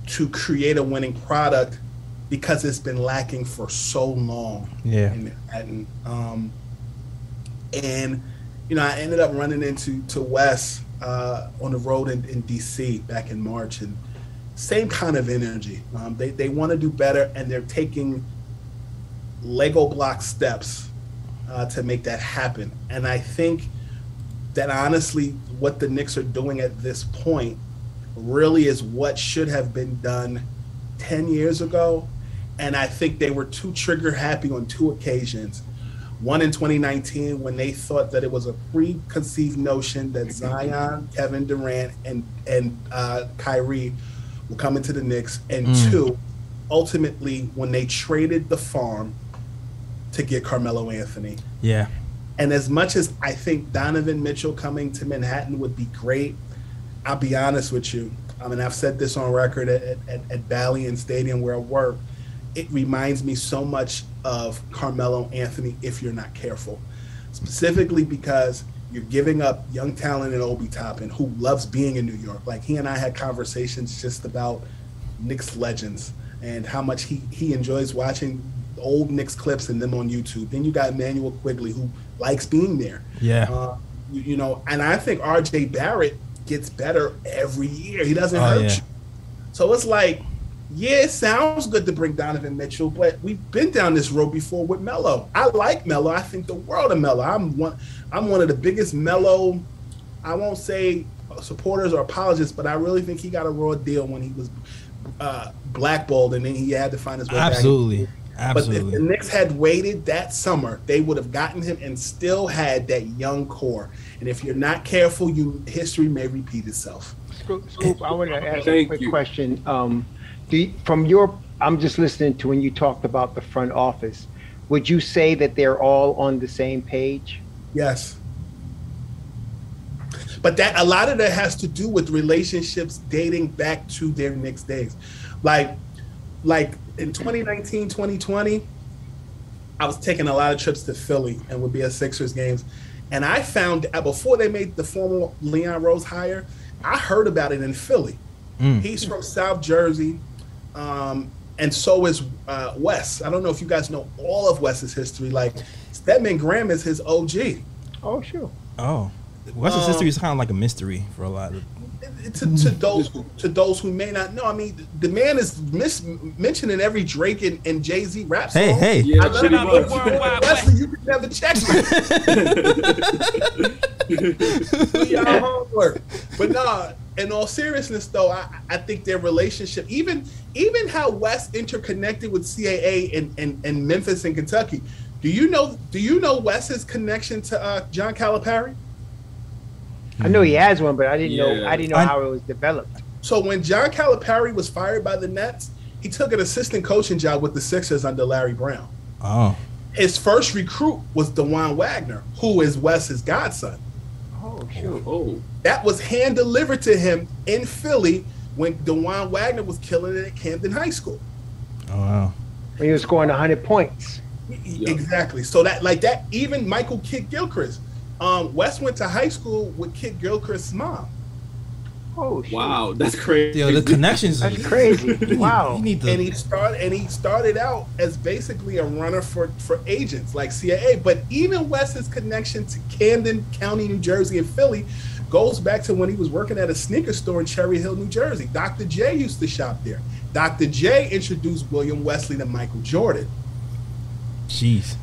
to create a winning product because it's been lacking for so long Yeah. in Manhattan. Um, and you know, I ended up running into to Wes uh, on the road in, in DC back in March, and same kind of energy. Um, they they want to do better, and they're taking Lego block steps uh, to make that happen. And I think that honestly, what the Knicks are doing at this point really is what should have been done 10 years ago. And I think they were too trigger happy on two occasions. One in 2019 when they thought that it was a preconceived notion that Zion, Kevin Durant, and and uh, Kyrie will come into the Knicks, and Mm. two, ultimately when they traded the farm to get Carmelo Anthony. Yeah. And as much as I think Donovan Mitchell coming to Manhattan would be great, I'll be honest with you. I mean, I've said this on record at, at, at Ballion Stadium where I work. It reminds me so much of Carmelo Anthony if you're not careful. Specifically because you're giving up young talent in Obi Toppin who loves being in New York. Like he and I had conversations just about Knicks legends and how much he, he enjoys watching old Knicks clips and them on YouTube. Then you got Immanuel Quickley who likes being there. Yeah. Uh, you, you know, and I think RJ Barrett gets better every year. He doesn't Oh, hurt yeah. you. So it's like, yeah, it sounds good to bring Donovan Mitchell, but we've been down this road before with Melo. I like Melo. I think the world of Melo. I'm one. I'm one of the biggest Melo. I won't say supporters or apologists, but I really think he got a raw deal when he was uh, blackballed, and then he had to find his way back. Absolutely. But if the Absolutely. Knicks had waited that summer, they would have gotten him and still had that young core. And if you're not careful, you history may repeat itself. Scoop, Scoop, I want to ask a quick you. question. Um, do you- from your, I'm just listening to when you talked about the front office. Would you say that they're all on the same page? Yes. But that a lot of that has to do with relationships dating back to their Knicks days. Like like in 2019, 2020, I was taking a lot of trips to Philly and would be at Sixers games. And I found out before they made the formal Leon Rose hire, I heard about it in Philly. Mm. He's from South Jersey, um, and so is uh, Wes. I don't know if you guys know all of Wes's history. Like Stedman Graham is his OG. Oh, sure. Oh. Western Um, history is kind of like a mystery for a lot of. To, to those who, to those who may not know, I mean, the man is mis- mentioned in every Drake and, and Jay Z rap song. Hey, hey. Yeah, I love pretty it. much. But Wesley, you can never check me. Do your homework. But nah, in all seriousness, though, I, I think their relationship, even even how West interconnected with CAA and, in, in Memphis and Kentucky. Do you know? Do you know Wes's connection to uh, John Calipari? I know he mm. has one, but I didn't know. I didn't know I- how it was developed. So when John Calipari was fired by the Nets, he took an assistant coaching job with the Sixers under Larry Brown. Oh. His first recruit was Dajuan Wagner, who is Wes's godson. Oh shoot. Oh, That was hand delivered to him in Philly when Dajuan Wagner was killing it at Camden High School. Oh wow. When he was scoring 100 points. Yeah. Exactly. So that like that, even Michael Kidd-Gilchrist. Um, Wes went to high school with Kidd-Gilchrist's mom. Oh shoot. wow, that's crazy. Yo, the connections. That's crazy. Wow. You need to. and he started and he started out as basically a runner for for agents like CIA. But even Wes's connection to Camden County, New Jersey, and Philly goes back to when he was working at a sneaker store in Cherry Hill, New Jersey. Dr. J used to shop there. Dr. J introduced William Wesley to Michael Jordan. Jeez.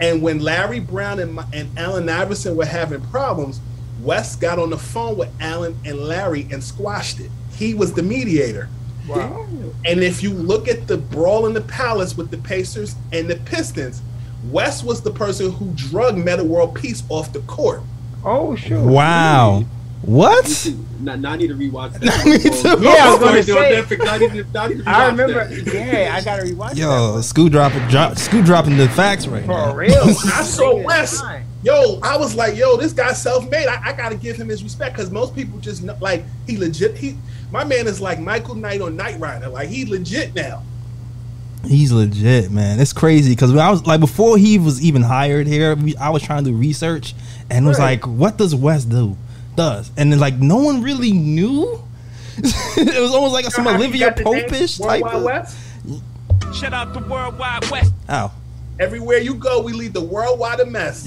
And when Larry Brown and, Mi- and Allen Iverson were having problems, Wes got on the phone with Allen and Larry and squashed it. He was the mediator. Wow. And if you look at the brawl in the palace with the Pacers and the Pistons, Wes was the person who drug Metta World Peace off the court. Oh shoot. Wow. What? Now, now I need to rewatch that. Me oh, too. Yeah, I was gonna dude, say- Netflix, I need to, now I need to I rewatch remember. that. Yeah, I gotta rewatch Yo, that. Scoot dropping, drop, Scoot dropping the facts right For now. real. I saw Wes. Yo, I was like, yo, this guy's self-made. I, I gotta give him his respect because most people just know, like he legit. He, my man is like Michael Knight on Knight Rider. Like he legit now. He's legit, man. It's crazy because I was like before he was even hired here, I was trying to do research and it was like, what does West do? Does and then like no one really knew. it was almost like some How he Olivia got the name Popish type. Worldwide Of, West. Shout out to Worldwide West. Ow. Everywhere you go, we leave the worldwide a mess.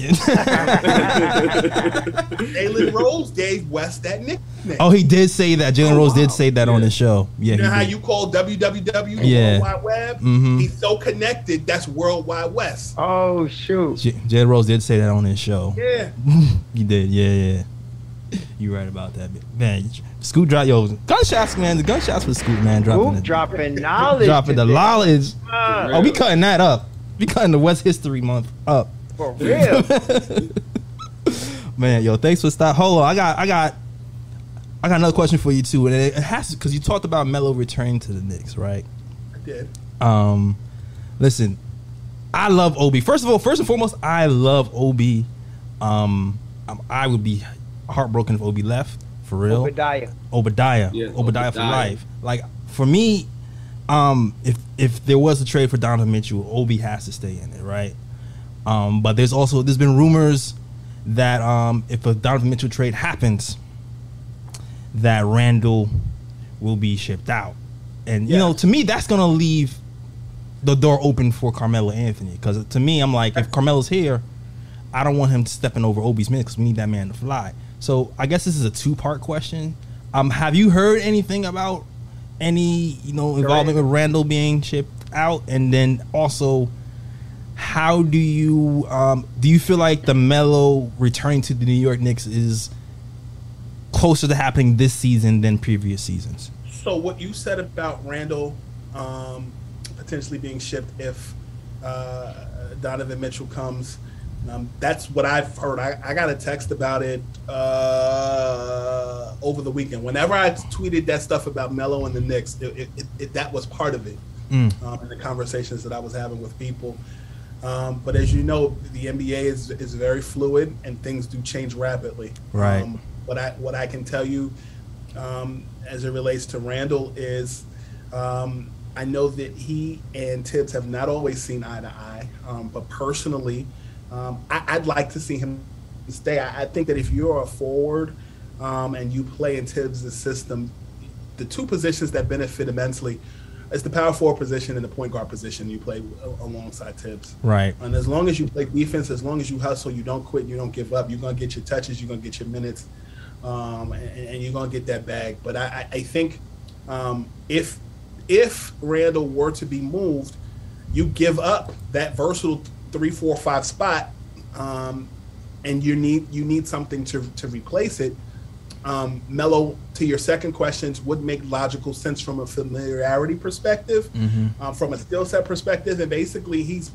Jalen Rose gave West that nickname. oh, he did say that. Jalen Rose did say that on his show. Yeah, You know he how did. you call www the Yeah. World Wide Web? Mhm. He's so connected. That's World Wide West. Oh shoot. J- Jalen Rose did say that on his show. Yeah. He did, yeah, yeah. You right about that, man. Scoot drop, yo, gunshots, man. The gunshots for Scoot, man, dropping the, dropping knowledge. dropping the knowledge. Uh, Oh, we cutting that up. We cutting the West History Month up. for real. Man, yo, thanks for stop. Hold on, I got, I got, I got another question for you too, and it has to because you talked about Melo returning to the Knicks, right? I did. Um, listen, I love Obi. First of all, first and foremost, I love Obi. Um, I would be heartbroken if Obi left for real. Obadiah. Obadiah, Yeah, Obadiah for life. Like for me, um, if if there was a trade for Donovan Mitchell, Obi has to stay in it, right? Um, but there's also there's been rumors that um, if a Donovan Mitchell trade happens, that Randle will be shipped out, and you know, to me, that's gonna leave the door open for Carmelo Anthony. Because to me, I'm like, if Carmelo's here, I don't want him stepping over Obi's minutes because we need that man to fly. So I guess this is a two part question. Um, have you heard anything about any you know involvement with Randle being shipped out, and then also? How do you um, do you feel like the Melo returning to the New York Knicks is closer to happening this season than previous seasons? So what you said about Randle um, potentially being shipped if uh, Donovan Mitchell comes, um, that's what I've heard. I, I got a text about it uh, over the weekend. Whenever I tweeted that stuff about Melo and the Knicks, it, it, it, that was part of it Mm. um, in the conversations that I was having with people. Um, but as you know, the NBA is is very fluid and things do change rapidly. Right. Um, what I what I can tell you um, as it relates to Randle is um, I know that he and Thibs have not always seen eye to eye, um, but personally, um, I, I'd like to see him stay. I, I think that if you're a forward um, and you play in Thibs' system, the two positions that benefit immensely is the power forward position and the point guard position you play alongside Thibs. Right. And as long as you play defense, as long as you hustle, you don't quit, you don't give up, you're gonna get your touches, you're gonna get your minutes, um, and, and you're gonna get that bag. But I, I- I think um, if if Randle were to be moved, you give up that versatile three, four, five spot, um, and you need you need something to to replace it. Um, Melo, to your second questions, would make logical sense from a familiarity perspective, um, from a skill set perspective, and basically he's,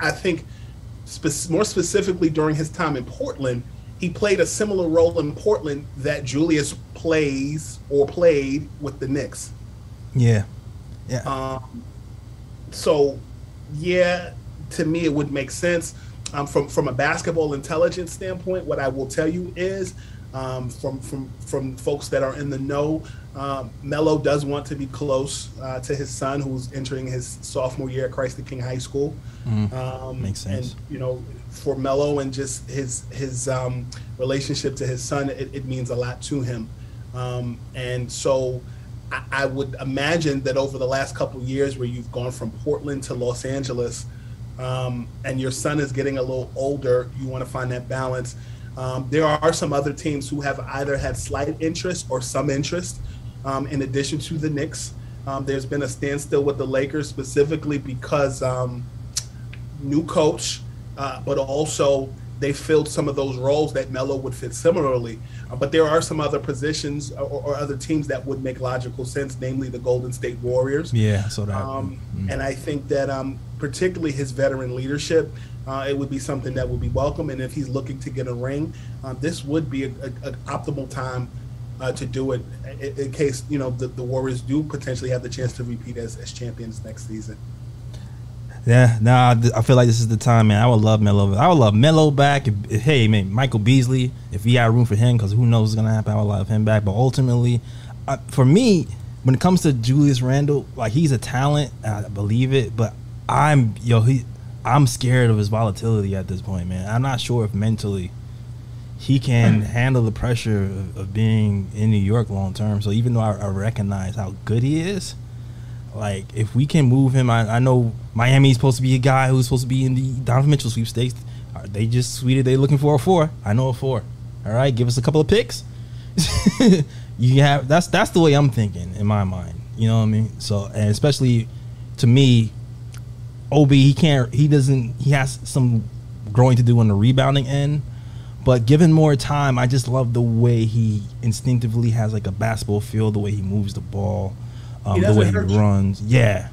I think, spe- more specifically during his time in Portland, he played a similar role in Portland that Julius plays or played with the Knicks. Yeah. Yeah. Um, so, yeah, to me, it would make sense. Um, from from a basketball intelligence standpoint, what I will tell you is, um, from from from folks that are in the know, um, Melo does want to be close uh, to his son, who's entering his sophomore year at Christ the King High School. Um, Makes sense. And you know, for Melo and just his his um, relationship to his son, it, it means a lot to him. Um, and so, I, I would imagine that over the last couple years, where you've gone from Portland to Los Angeles, um, and your son is getting a little older, you want to find that balance. Um, there are some other teams who have either had slight interest or some interest, um, in addition to the Knicks. Um, there's been a standstill with the Lakers specifically because um, new coach, uh, but also they filled some of those roles that Melo would fit similarly. Uh, but there are some other positions or, or other teams that would make logical sense, namely the Golden State Warriors. Yeah, so that. Um, mm. And I think that um, particularly his veteran leadership, uh, it would be something that would be welcome. And if he's looking to get a ring, uh, this would be an optimal time uh, to do it in, in case you know the, the Warriors do potentially have the chance to repeat as, as champions next season. Yeah, nah, I feel like this is the time, man. I would love Melo. I would love Melo back. Hey, man, Michael Beasley, if we had room for him, because who knows what's gonna happen, I would love him back. But ultimately, uh, for me, when it comes to Julius Randle, like he's a talent, I believe it. But I'm yo, he, I'm scared of his volatility at this point, man. I'm not sure if mentally he can handle the pressure of, of being in New York long term. So even though I, I recognize how good he is, like if we can move him, I, I know Miami's supposed to be a guy who's supposed to be in the Donovan Mitchell sweepstakes. Uh, They just tweeted they looking for a four. I know a four. All right, give us a couple of picks. you have that's that's the way I'm thinking in my mind. You know what I mean? So and especially to me, Ob he can't he doesn't he has some growing to do on the rebounding end. But given more time, I just love the way he instinctively has like a basketball feel, the way he moves the ball, um, the way he hurt you. runs. Yeah,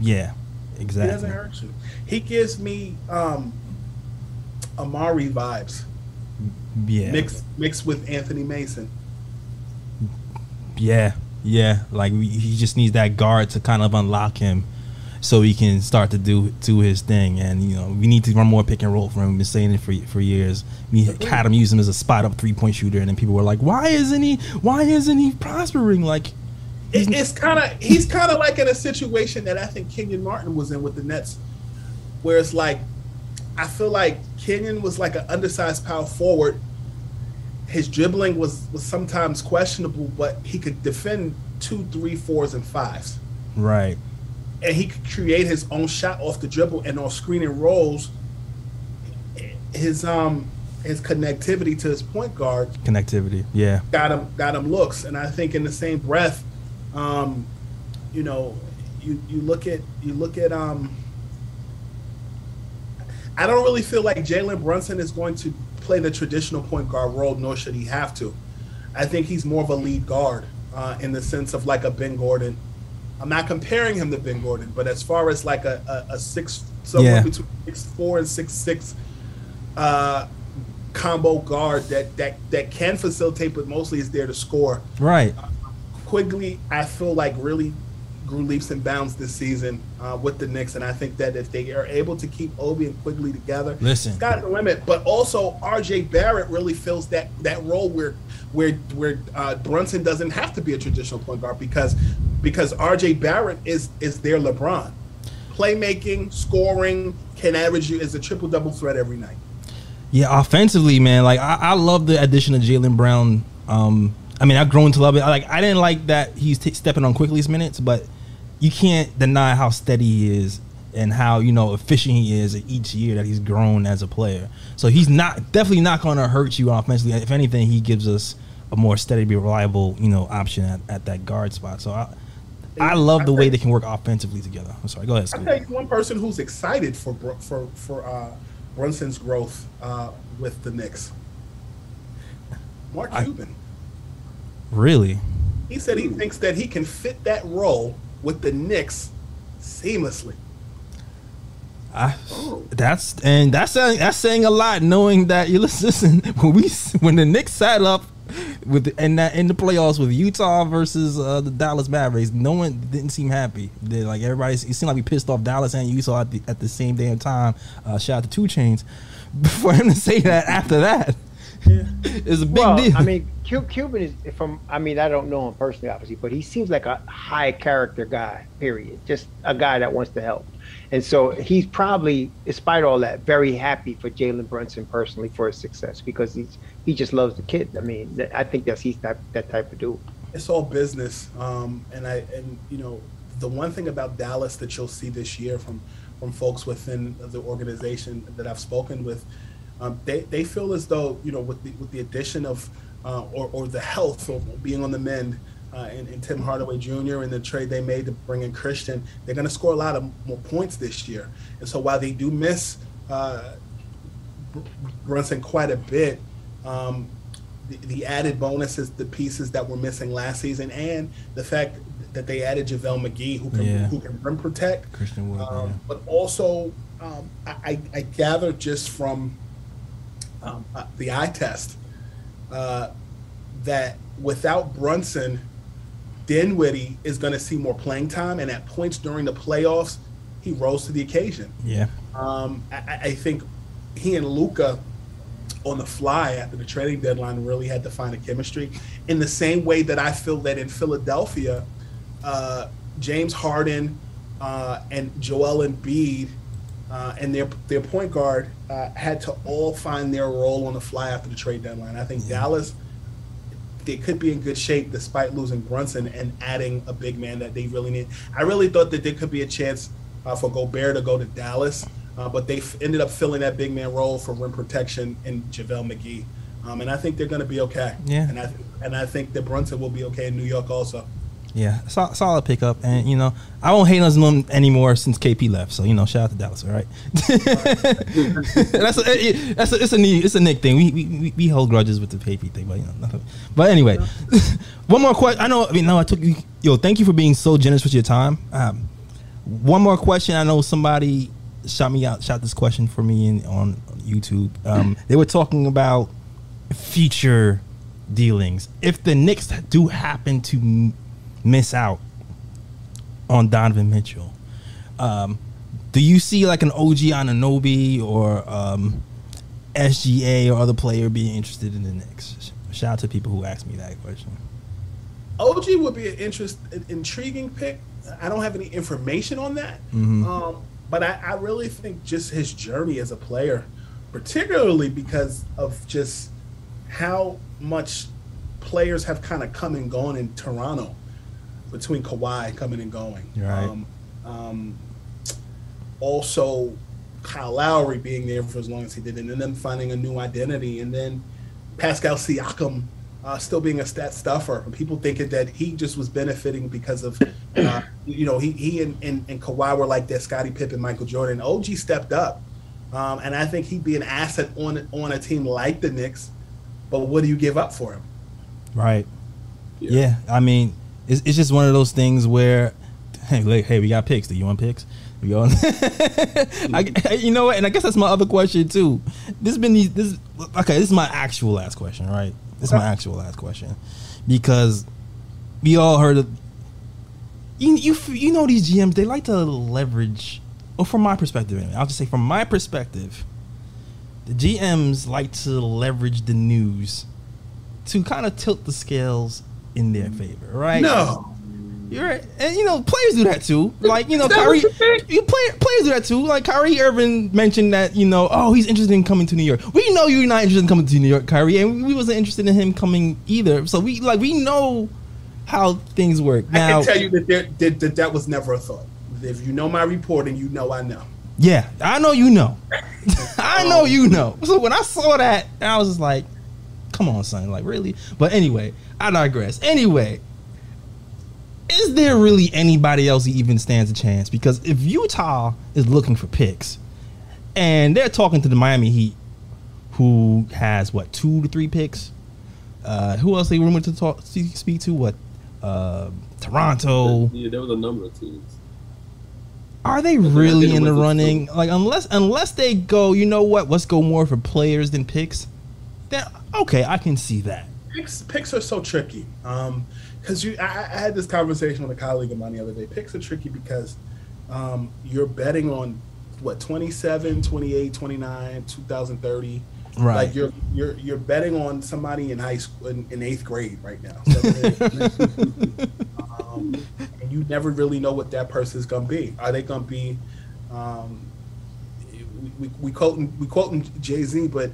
yeah, He exactly. doesn't hurt you. He gives me um, Amar'e vibes Yeah, mixed mixed with Anthony Mason. yeah, yeah. Like he just needs that guard to kind of unlock him, so he can start to do do his thing. And you know, we need to run more pick and roll for him. We've been saying it for for years. We had him use him as a spot up three point shooter, and then people were like, "Why isn't he? Why isn't he prospering?" Like, It, it's kind of he's kind of like in a situation that I think Kenyon Martin was in with the Nets, where it's like I feel like Kenyon was like an undersized power forward. His dribbling was was sometimes questionable, but he could defend two, three, fours, and fives. right? And he could create his own shot off the dribble and off screen and rolls. His um his connectivity to his point guard Connectivity. Yeah, got him got him looks, and I think in the same breath, um, you know, you you look at you look at um. I don't really feel like Jalen Brunson is going to play the traditional point guard role, nor should he have to. I think he's more of a lead guard uh, in the sense of like a Ben Gordon. I'm not comparing him to Ben Gordon, but as far as like a, a, a six, somewhere Yeah. between six four and six six uh, combo guard that that that can facilitate, but mostly is there to score. right. Quickley, I feel like really grew leaps and bounds this season uh, with the Knicks, and I think that if they are able to keep Obi and Quickley together, Listen. it's got the limit. But also, R.J. Barrett really fills that that role where where where uh, Brunson doesn't have to be a traditional point guard because because R.J. Barrett is is their LeBron, playmaking, scoring, can average you as a triple double threat every night. Yeah, offensively, man. Like I, I love the addition of Jalen Brown. Um, I mean, I've grown to love it. Like I didn't like that he's t- stepping on Quickley's minutes, but you can't deny how steady he is and how you know efficient he is each year that he's grown as a player. So he's not definitely not going to hurt you offensively. If anything, he gives us a more steady, reliable, you know, option at, at that guard spot. So I, I love the way they can work offensively together. I'm sorry. Go ahead, I Scoop. tell you one person who's excited for for for uh, Brunson's growth uh, with the Knicks. Mark I- Cuban. Really? He said he thinks that he can fit that role with the Knicks seamlessly. I, that's and that's saying, that's saying a lot. Knowing that you listen when we when the Knicks sat up with and that in the playoffs with Utah versus uh, the Dallas Mavericks, no one didn't seem happy. They, like everybody, it seemed like we pissed off Dallas and Utah at the, at the same damn time. Uh, shout out to 2 Chainz for him to say that after that. It's a big well, deal. I mean, Cu- Cuban is from. I mean, I don't know him personally, obviously, but he seems like a high character guy. Period. Just a guy that wants to help, and so he's probably, despite all that, very happy for Jalen Brunson personally for his success because he's he just loves the kid. I mean, I think that's he's that that type of dude. it's all business. Um, and I and you know the one thing about Dallas that you'll see this year from from folks within the organization that I've spoken with, um, they they feel as though you know with the with the addition of uh, or or the health of being on the mend. Uh, and, and Tim Hardaway Jr. and the trade they made to bring in Christian, they're going to score a lot of more points this year. And so while they do miss uh, Brunson quite a bit, um, the, the added bonuses, the pieces that were missing last season, and the fact that they added JaVale McGee, who can Yeah. who can rim protect, Christian Wood, um, yeah. but also um, I, I gather just from um, uh, the eye test uh, that without Brunson, Dinwiddie is going to see more playing time, and at points during the playoffs, he rose to the occasion. yeah, Um, I- I think he and Luka on the fly after the trading deadline really had to find a chemistry. In the same way that I feel that in Philadelphia, uh, James Harden uh, and Joel Embiid uh, and their their point guard uh, had to all find their role on the fly after the trade deadline. I think Dallas they could be in good shape despite losing Brunson and adding a big man that they really need. I really thought that there could be a chance uh, for Gobert to go to Dallas, uh, but they f- ended up filling that big man role for rim protection in JaVale McGee. Um, and I think they're going to be okay. Yeah. And I and I think that Brunson will be okay in New York also. yeah, Sol- solid pickup. And you know, I won't hate on them anymore since KP left. So you know, shout out to Dallas. All right, that's a, that's a, it's a Knick- it's a Knick thing. We, we we- we hold grudges with the KP thing, but you know, nothing. But anyway, one more question. I know. I mean, no, I took you. Yo, thank you for being so generous with your time. Um, one more question. I know somebody shot me out, shot this question for me in, on YouTube. Um, they were talking about future dealings. If the Knicks do happen to miss out on Donovan Mitchell, um, do you see like an OG Anunoby or um, SGA or other player being interested in the Knicks? Shout out to people who asked me that question. OG would be an interest, an intriguing pick. I don't have any information on that, Mhm. um, but I, I really think just his journey as a player, particularly because of just how much players have kind of come and gone in Toronto between Kawhi coming and going. Right. Um, um, also, Kyle Lowry being there for as long as he did, and then them finding a new identity, and then Pascal Siakam uh, still being a stat stuffer. People thinking that he just was benefiting because of, uh, you know, he, he and, and, and Kawhi were like that Scottie Pippen, Michael Jordan. OG stepped up. Um, and I think he'd be an asset on on a team like the Knicks. But what do you give up for him? Right. Yeah. I mean, it's, it's just one of those things where, hey, like, hey, we got picks. Do you want picks? We go. I, you know what? And I guess that's my other question too. This has been these. This okay. This is my actual last question, right? Is my actual last question because we all heard of. You, you you know these GMs they like to leverage, or from my perspective, anyway, I'll just say from my perspective, the GMs like to leverage the news to kind of tilt the scales in their favor, right? No. You're right. And you know, players do that too. Like, you know, Kyrie you play, players do that too. Like Kyrie Irving mentioned that, you know, oh, he's interested in coming to New York. We know you're not interested in coming to New York, Kyrie, and we wasn't interested in him coming either. So we like we know how things work. I Now can tell you that, there, that, that that was never a thought. If you know my reporting, you know I know. Yeah, I know you know. I know you know. So when I saw that, I was just like, come on, son. Like, really? But anyway, I digress. Anyway, is there really anybody else who even stands a chance? Because if Utah is looking for picks and they're talking to the Miami Heat, who has what, two to three picks? Uh, who else they rumored to talk to speak to? What? Uh, Toronto. Yeah, there was a number of teams. Are they really dealing in the with it, running? Like unless unless they go, you know what? Let's go more for players than picks. Then okay, I can see that. picks picks are so tricky. Um, because you, I, I had this conversation with a colleague of mine the other day. Picks are tricky because um, you're betting on what 27, 28, 29, 2030. Right. Like you're you're you're betting on somebody in high school in, in eighth grade right now. Um, and you never really know what that person's gonna be. Are they gonna be? Um, we, we, we quoting we quoting Jay Z, but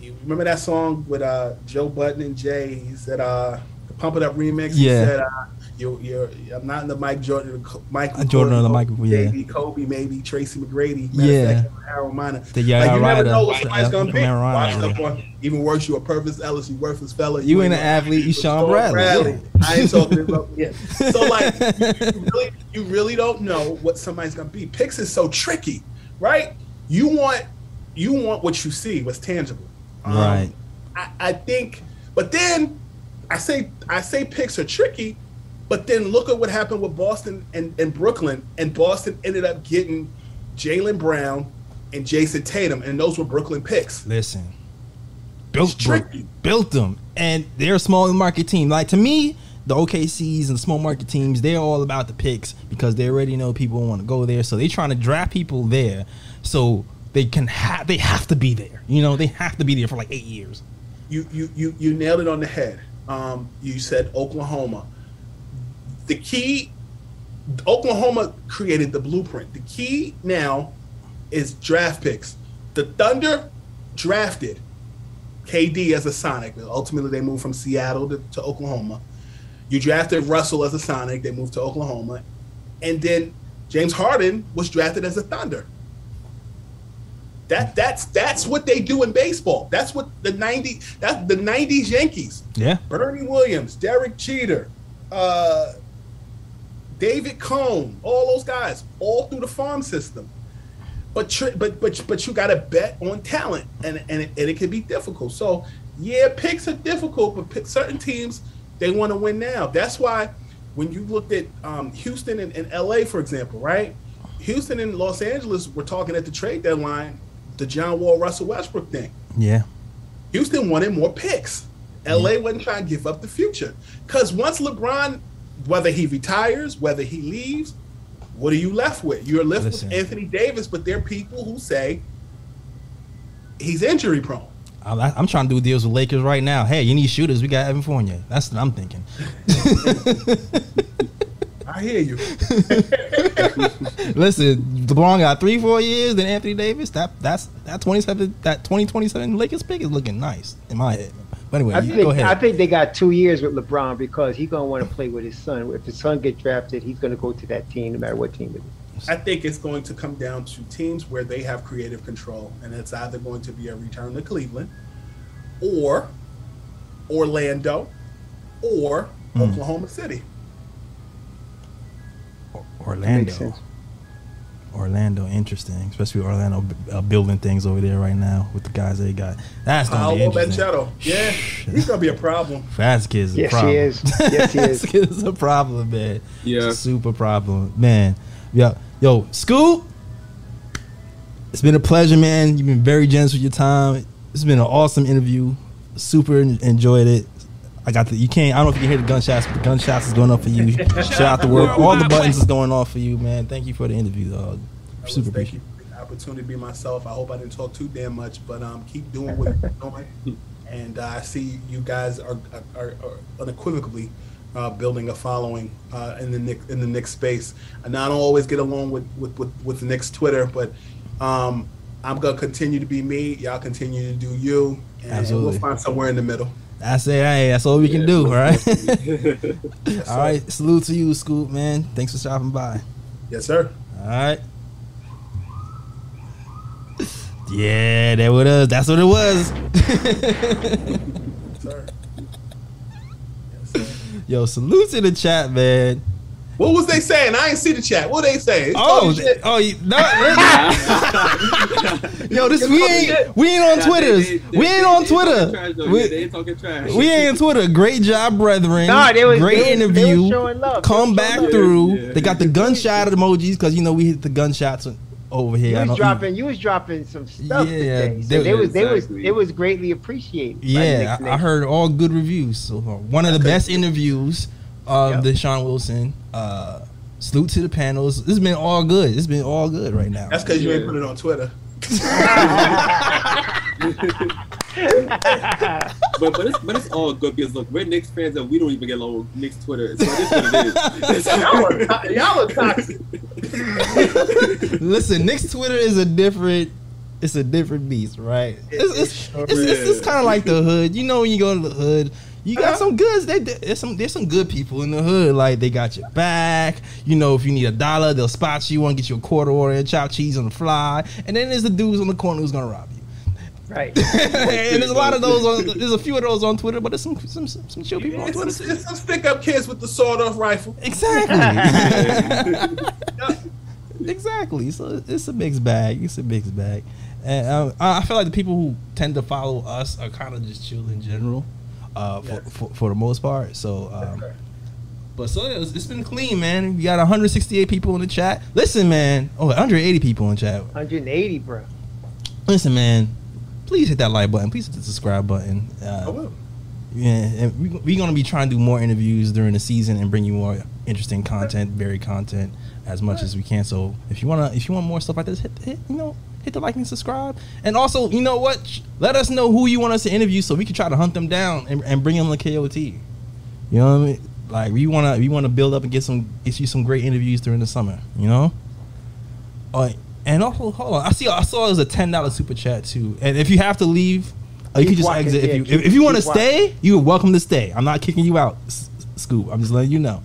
you remember that song with uh, Joe Budden and Jay? He said, uh, "The Pump It Up remix." Yeah. said, uh, you're, you're, I'm not in the Mike Jordan, Michael Uh, Jordan or the Michael- yeah. Maybe Kobe, maybe Tracy McGrady. Yeah. Harold Miner. The Yaya like you never know what somebody's be. Watch yeah. the one. Even worse, you a purpose Ellis, you worthless fella. You ain't an athlete, you Shawn Bradley, yeah. I ain't talking about yeah. So like, you, you really, you really don't know what somebody's gonna be. Picks is so tricky, right? You want, you want what you see, what's tangible. Um, Right. I, I think, but then I say I say picks are tricky, but then look at what happened with Boston and, and Brooklyn, and Boston ended up getting Jaylen Brown and Jayson Tatum, and those were Brooklyn picks. Listen, built tricky. built them, and they're a small market team. Like to me, the OKCs and small market teams, they're all about the picks because they already know people want to go there, so they're trying to draft people there, so they can have they have to be there. You know, they have to be there for like eight years. You you you you nailed it on the head. Um, you said Oklahoma. The key, Oklahoma created the blueprint. The key now is draft picks. The Thunder drafted KD as a Sonic. Ultimately, they moved from Seattle to, to Oklahoma. You drafted Russell as a Sonic. They moved to Oklahoma, and then James Harden was drafted as a Thunder. That that's that's what they do in baseball. That's what the ninety that's the '90s Yankees. Yeah, Bernie Williams, Derek Jeter, uh, David Cone, all those guys, all through the farm system. But tr- but but but you got to bet on talent, and and it, and it can be difficult. So yeah, picks are difficult, but pick, certain teams they want to win now. That's why when you looked at um, Houston and, and LA, for example, right? Houston and Los Angeles were talking at the trade deadline, the John Wall, Russell Westbrook thing. yeah, Houston wanted more picks. LA wasn't trying to give up the future. Because once LeBron, whether he retires, whether he leaves, what are you left with? You're left Listen. with Anthony Davis, but there are people who say he's injury prone. I'm trying to do deals with Lakers right now. Hey, you need shooters? We got Evan Fournier. That's what I'm thinking. I hear you. Listen, LeBron got three, four years. Then Anthony Davis. That that's that 27, that 2027 Lakers pick is looking nice in my head. But anyway, I think go ahead. I think they got two years with LeBron because he's gonna want to play with his son. If his son get drafted, he's gonna go to that team no matter what team it is. I think it's going to come down to teams where they have creative control, and it's either going to be a return to Cleveland, or Orlando, or Hmm. Oklahoma City. Orlando. Orlando, interesting, especially Orlando uh, building things over there right now with the guys they got. That's gonna be Paolo interesting. Banchero. Yeah, he's gonna be a problem. Vasquez is a Yes, he is. Yes, he is. Vasquez is a problem, man. Yeah. Super problem, man. Yo, yo, Scoop. It's been a pleasure, man. You've been very generous with your time. It's been an awesome interview. Super enjoyed it. I got the. You can't. I don't know if you can hear the gunshots, but the gunshots is going off for you. Shout out the world. All the buttons is going off for you, man. Thank you for the interview, dog. Super appreciate. you for the opportunity to be myself. I hope I didn't talk too damn much, but um, keep doing what you're doing. And uh, I see you guys are, are, are unequivocally uh, building a following uh, in the Knick in the Knicks space. And I don't always get along with with, with, with the Knicks Twitter, but um, I'm gonna continue to be me. Y'all continue to do you, and Absolutely. we'll find somewhere in the middle. I say, hey, that's all we can do, all right? All right, salute to you, Scoop, man. Thanks for stopping by. Yes, sir. All right. Yeah, that what was. That's what it was. Yes, sir. Yes, sir. Yo, salute to the chat, man. What was they saying? I ain't see the chat. What they saying? Oh, talking oh, you- no, yo, this we ain't we ain't on Twitters. They- they- We ain't on Twitter. We- they ain't talking trash. We ain't on Twitter. Great job, brethren. Nah, they was- Great they was- they was interview. showing love. They Come was back love. through. Yeah. They got the gunshot emojis because you know we hit the gunshots over here. You I was dropping. You was dropping some stuff Yeah, today. So they- they was. They was. It was greatly appreciated. Yeah, I, I heard all good reviews. So uh, one of the best interviews of Yep. Deshaun Wilson. Uh, salute to the panels. This has been all good. It's been all good right now. That's because you ain't put it on Twitter. But but it's but it's all good because look, we're Knicks fans and we don't even get along with Knicks Twitter. So it is what it is. y'all, are, to- y'all are toxic. Listen, Knick's Twitter is a different. It's a different beast, right? It's it's, sure it's, it's, is. kind of like the hood. You know, when you go to the hood, you got Uh-huh. some goods. They, there's some there's some good people in the hood. Like they got your back. You know, if you need a dollar, they'll spot you. To get you a quarter order and chopped cheese on the fly. And then there's the dudes on the corner who's gonna rob you. right. and there's a lot of those. On, there's a few of those on Twitter, but there's some some some, some chill people on It's Twitter some, it's some stick up kids with the sawed off rifle. Exactly. exactly. So it's a mixed bag. It's a mixed bag. And um, I I feel like the people who tend to follow us are kind of just chill in general, uh, for, Yes. for, for the most part. So, um, but so it's, it's been clean, man. We got 168 people in the chat. Listen, man. Oh, 180 people in chat. 180, bro. Listen, man. Please hit that like button. Please hit the subscribe button. I Uh, will. yeah, and we, we're gonna be trying to do more interviews during the season and bring you more interesting content, varied content, as much as we can. So if you wanna, if you want more stuff like this, hit, hit you know, hit the like and subscribe. And also, you know what? Let us know who you want us to interview so we can try to hunt them down and, and bring them to KOT. You know what I mean? Like we wanna, we wanna build up and get some, get you some great interviews during the summer. You know. Oh, and also, hold on. I see. I saw it was a ten dollar super chat too. And if you have to leave, uh, you can just walking, exit. If you keep- if, if you want to stay, you're welcome to stay. I'm not kicking you out, S- Scoop. I'm just letting you know.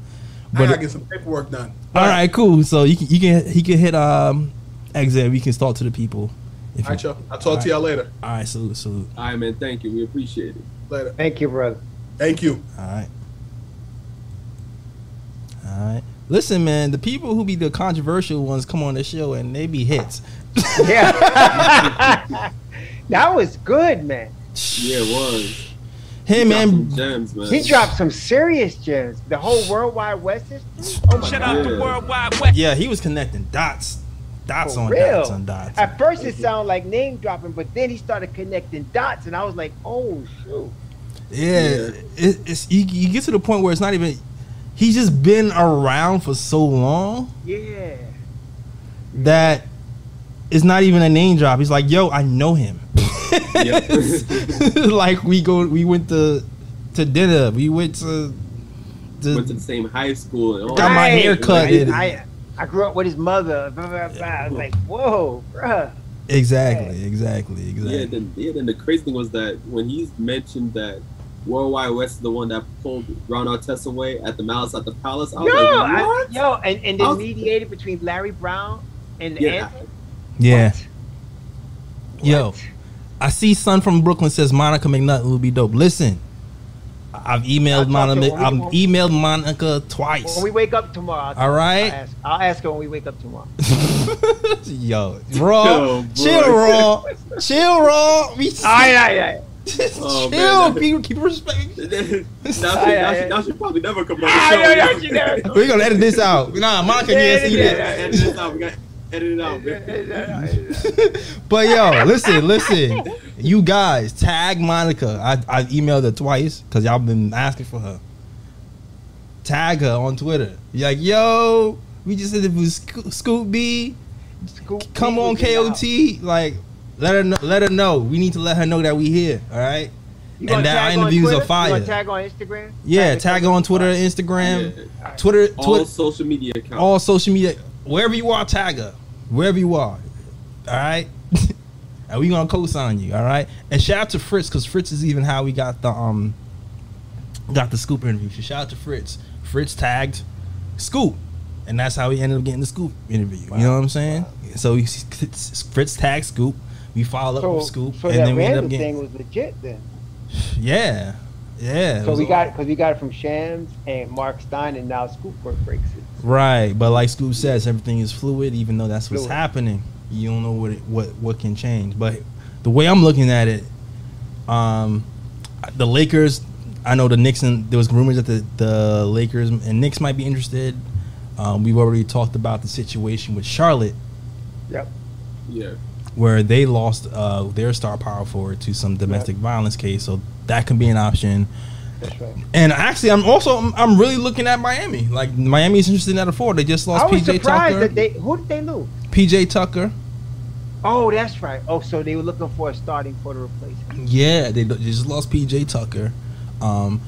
But I gotta get some paperwork done. all right, cool. So you can you can he can hit um exit. We can talk to the people. If All right, you, y'all. I'll talk to y'all later. all right, salute, salute. All right, man. Thank you. We appreciate it. Later. Thank you, brother. Thank you. All right. All right. Listen, man, the people who be the controversial ones come on the show and they be hits. Yeah. that was good, man. Yeah, it was. Hey, Dropped man, some gems, man. He dropped some serious gems. The whole worldwide West history. Oh my Shout god. out the to Worldwide West. Yeah, he was connecting dots, dots For on real. dots on dots. At first it sounded like name dropping, but then he started connecting dots, and I was like, oh shoot. Yeah, Yeah. It, it's you, you get to the point where it's not even. He's just been around for so long Yeah. that it's not even a name drop. He's like, "Yo, I know him." Like we go, we went to to dinner. We went to. to Went to the same high school and all Got my that. hair cut. I, and- I, I grew up with his mother. Blah, blah, blah. I was like, whoa, bruh. exactly, exactly, Yeah, exactly. then yeah, then the crazy thing was that when he's mentioned that Worldwide West is the one that pulled Ron Artest away at the Malice at the Palace, I was Yo, like, I, yo, and, and I then was- mediated between Larry Brown and the Yeah. Anthem? yeah, What? yo, What? I see son from Brooklyn says Monica McNutt will be dope. Listen, I've emailed I'll Monica. I've emailed Monica twice. When we wake up tomorrow, I'll, All right. I'll ask, I'll ask her when we wake up tomorrow. Yo, raw, Yo, boy. chill, raw, chill, raw. We Aye, aye, aye. Oh, chill, man. keep, keep respect. now, she, Aye, now, aye, she, now she probably never come on the Ah, show. no, no, she never- We're gonna edit this out. Nah, Monica Yeah, can't see yeah, that. Edit this out. We got edit it out, man. But yo, listen, listen, you guys tag Monica. I I emailed her twice because y'all been asking for her. Tag her on Twitter. You're like, yo, we just said it was Sco- Scoop B. Scoop Come B on, was in the house. KOT. Like, let her know, let her know. We need to let her know that we here. All right. You And that tag our on interviews are You fire. gonna tag on Instagram? Yeah, the tag her on Twitter, Instagram, Yeah. Twitter, All Twitter, social media accounts. all social media, wherever you are, tag her. Wherever you are. All right? and we gonna co-sign you, all right? And shout out to Fritz, because Fritz is even how we got the um got the scoop interview. So shout out to Fritz. Fritz tagged Scoop. And that's how we ended up getting the Scoop interview. You know what I'm saying? So he, Fritz tagged Scoop. We followed up with Scoop, so and then we ended up getting thing was legit then. yeah, yeah. So we got because we got it from Shams and Mark Stein, and now Scoopwork breaks it. Right, but like Scoop says, everything is fluid. Even though that's what's Fluid. happening, you don't know what it, what what can change. But the way I'm looking at it, um, the Lakers. I know the Knicks and there was rumors that the the Lakers and Knicks might be interested. Um, we've already talked about the situation with Charlotte Yep. Yeah. where they lost uh, their star power forward to some domestic violence case. So that can be an option. That's right. And actually, I'm also I'm, I'm really looking at Miami. Like Miami's interested in that four. They just lost I was PJ surprised Tucker. that they who did they lose? PJ Tucker. Oh, that's right. Oh, so they were looking for a starting for the replacement. Yeah, they, they just lost PJ Tucker. Um,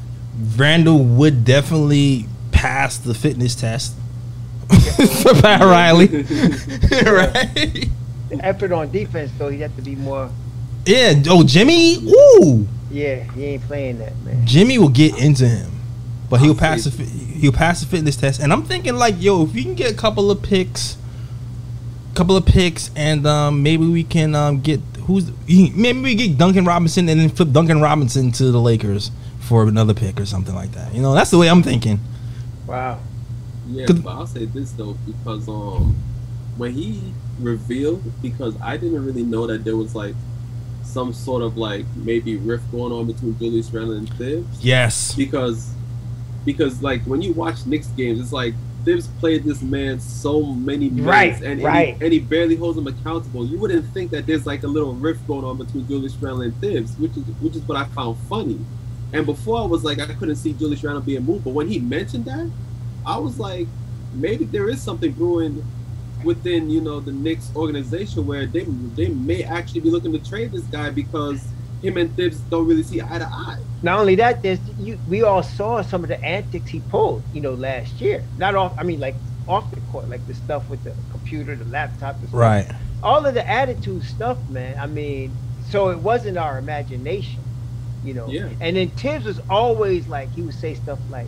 Randle would definitely pass the fitness test for Pat Riley, right? The effort on defense though, he had to be more. Yeah. Oh, Jimmy. Ooh, Yeah, he ain't playing that man. Jimmy will get into him, but he'll I'll pass the he'll pass the fitness test. And I'm thinking like, yo, if you can get a couple of picks, couple of picks, and um, maybe we can um, get who's maybe we get Duncan Robinson and then flip Duncan Robinson to the Lakers for another pick or something like that. You know, that's the way I'm thinking. Wow. Yeah, but I'll say this though, because um, when he revealed, because I didn't really know that there was like some sort of like maybe rift going on between Julius Randle and Thibs, Yes. because because like when you watch Knicks games, it's like Thibs played this man so many minutes, Right, and, and, he, and he barely holds him accountable. You wouldn't think that there's like a little rift going on between Julius Randle and Thibs, which is which is what I found funny. And before I was like, I couldn't see Julius Randle being moved, but when he mentioned that, I was like, maybe there is something brewing within you know the Knicks organization where they they may actually be looking to trade this guy because him and Thibs don't really see eye to eye. Not only that, there's you. We all saw some of the antics he pulled, you know, last year. Not off. I mean, like off the court, like the stuff with the computer, the laptop, the stuff. Right. All of the attitude stuff, man. I mean, so it wasn't our imagination, you know. Yeah. And then Thibs was always like he would say stuff like,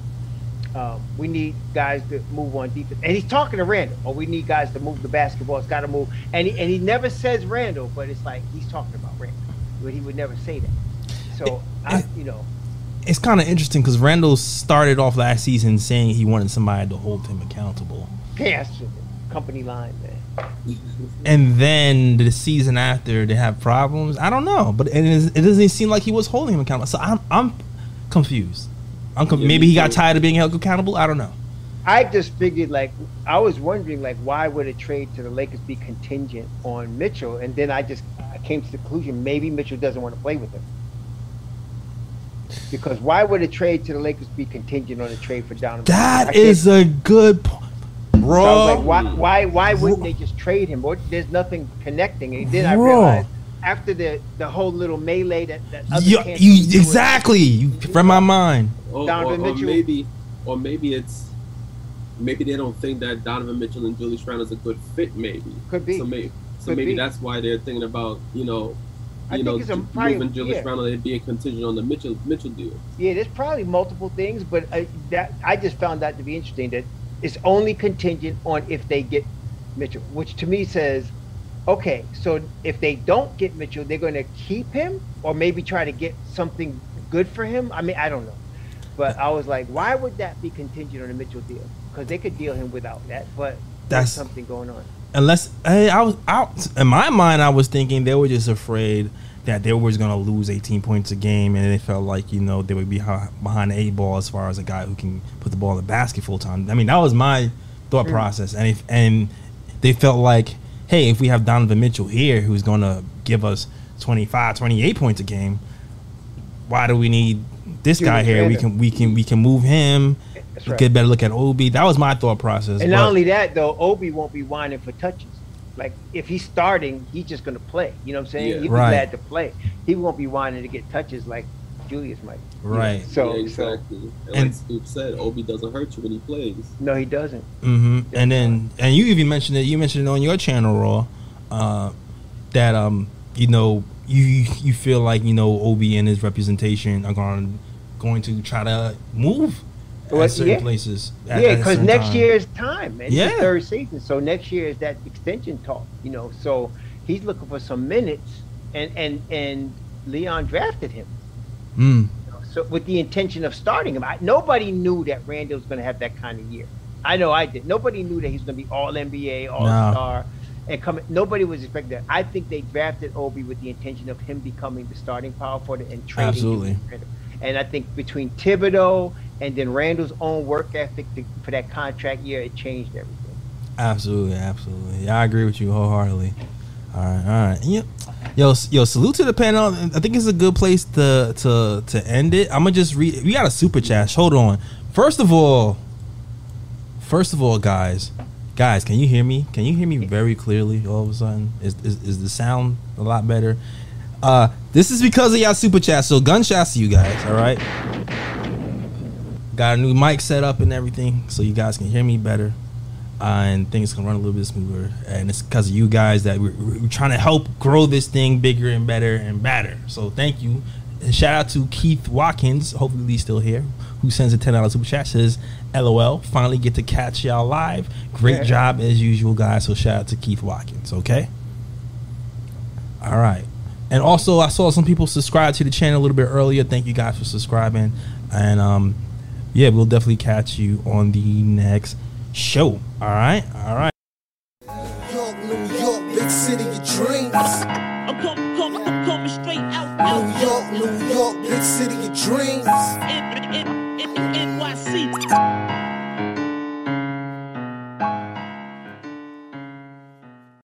um, "We need guys to move on defense," and he's talking to Randle. Or we need guys to move the basketball. It's got to move. And he, and he never says Randle, but it's like he's talking about Randle, but he would never say that. So I, you know. It's kind of interesting because Randle started off last season saying he wanted somebody to hold him accountable. Yes, company line, man. And then the season after they have problems. I don't know, but it, is, it doesn't seem like he was holding him accountable. So I'm I'm confused. Yeah, maybe he got tired of being held accountable. I don't know. I just figured like I was wondering like why would a trade to the Lakers be contingent on Mitchell, and then I just I came to the conclusion maybe Mitchell doesn't want to play with him. Because why would a trade to the Lakers be contingent on a trade for Donovan? I That is a good point, so bro. like, why, why, why wouldn't they just trade him? Or there's nothing connecting. And then I Bro. realized after the the whole little melee that that other You, you exactly. You read my mind. or, Donovan or, or Mitchell. maybe or maybe it's maybe they don't think that Donovan Mitchell and Julius Randle is a good fit. Maybe Could be. So maybe so Could maybe be. that's why they're thinking about you know I you think know it's a ju- probably- moving Julius yeah. Randle and being contingent on the Mitchell Mitchell deal. Yeah, there's probably multiple things, but I, that I just found that to be interesting. That it's only contingent on if they get Mitchell, which to me says, okay, so if they don't get Mitchell, they're going to keep him, or maybe try to get something good for him. I mean, I don't know, but I was like, why would that be contingent on a Mitchell deal? Because they could deal him without that, but That's- there's something going on. Unless hey, I was out in my mind, I was thinking they were just afraid that they were going to lose 18 points a game, and they felt like you know they would be behind the eight ball as far as a guy who can put the ball in the basket full time. I mean, that was my thought mm. process, and if and they felt like, hey, if we have Donovan Mitchell here, who's going to give us 25, 28 points a game, why do we need this guy Julius here? We can we can we can move him. We right. Get a better look at Obi. That was my thought process. And not only that, though, Obi won't be whining for touches. Like if he's starting, he's just going to play. You know what I'm saying? Yeah. He'll be Right. glad to play. He won't be whining to get touches like Julius might. you know? Right. So, yeah, so exactly. And, and- like Scoop said, Obi doesn't hurt you when he plays. no, he doesn't. hmm And then, and you even mentioned it. You mentioned it on your channel, Raw, uh, that um, you know, you you feel like you know Obi and his representation are going going to try to move Well, at certain yeah. places. at- yeah, because next time. year is time, man. It's Yeah. the third season, so next year is that extension talk. You know, so he's looking for some minutes, and and and Leon drafted him. Mm, So with the intention of starting him, I, nobody knew that Randle was going to have that kind of year. I know I did. Nobody knew that he was going to be All NBA, All Star, and coming. Nobody was expecting that. I think they drafted Obi with the intention of him becoming the starting power forward and trading. Absolutely. And I think between Thibodeau and then Randle's own work ethic to, for that contract year, it changed everything. Absolutely, absolutely. Yeah, I agree with you wholeheartedly. All right, all right. Yep. Yo, yo, salute to the panel. I think it's a good place to to to end it. I'm gonna just read. We got a super chat. Hold on. First of all, first of all, guys, guys, can you hear me? Can you hear me very clearly? All of a sudden, is is, is the sound a lot better? Uh, this is because of y'all super chat. So gunshots to you guys. All right. Got a new mic set up and everything, so you guys can hear me better uh, and things can run a little bit smoother. And it's because of you guys that we're, we're trying to help grow this thing bigger and better and better. So thank you. And shout out to Keith Watkins, hopefully he's still here, who sends a ten dollars super chat. Says, "LOL, finally get to catch y'all live. Great Yeah. job as usual, guys." So shout out to Keith Watkins. Okay. All right. And also, I saw some people subscribe to the channel a little bit earlier. Thank you guys for subscribing. And um, yeah, we'll definitely catch you on the next show. All right. All right.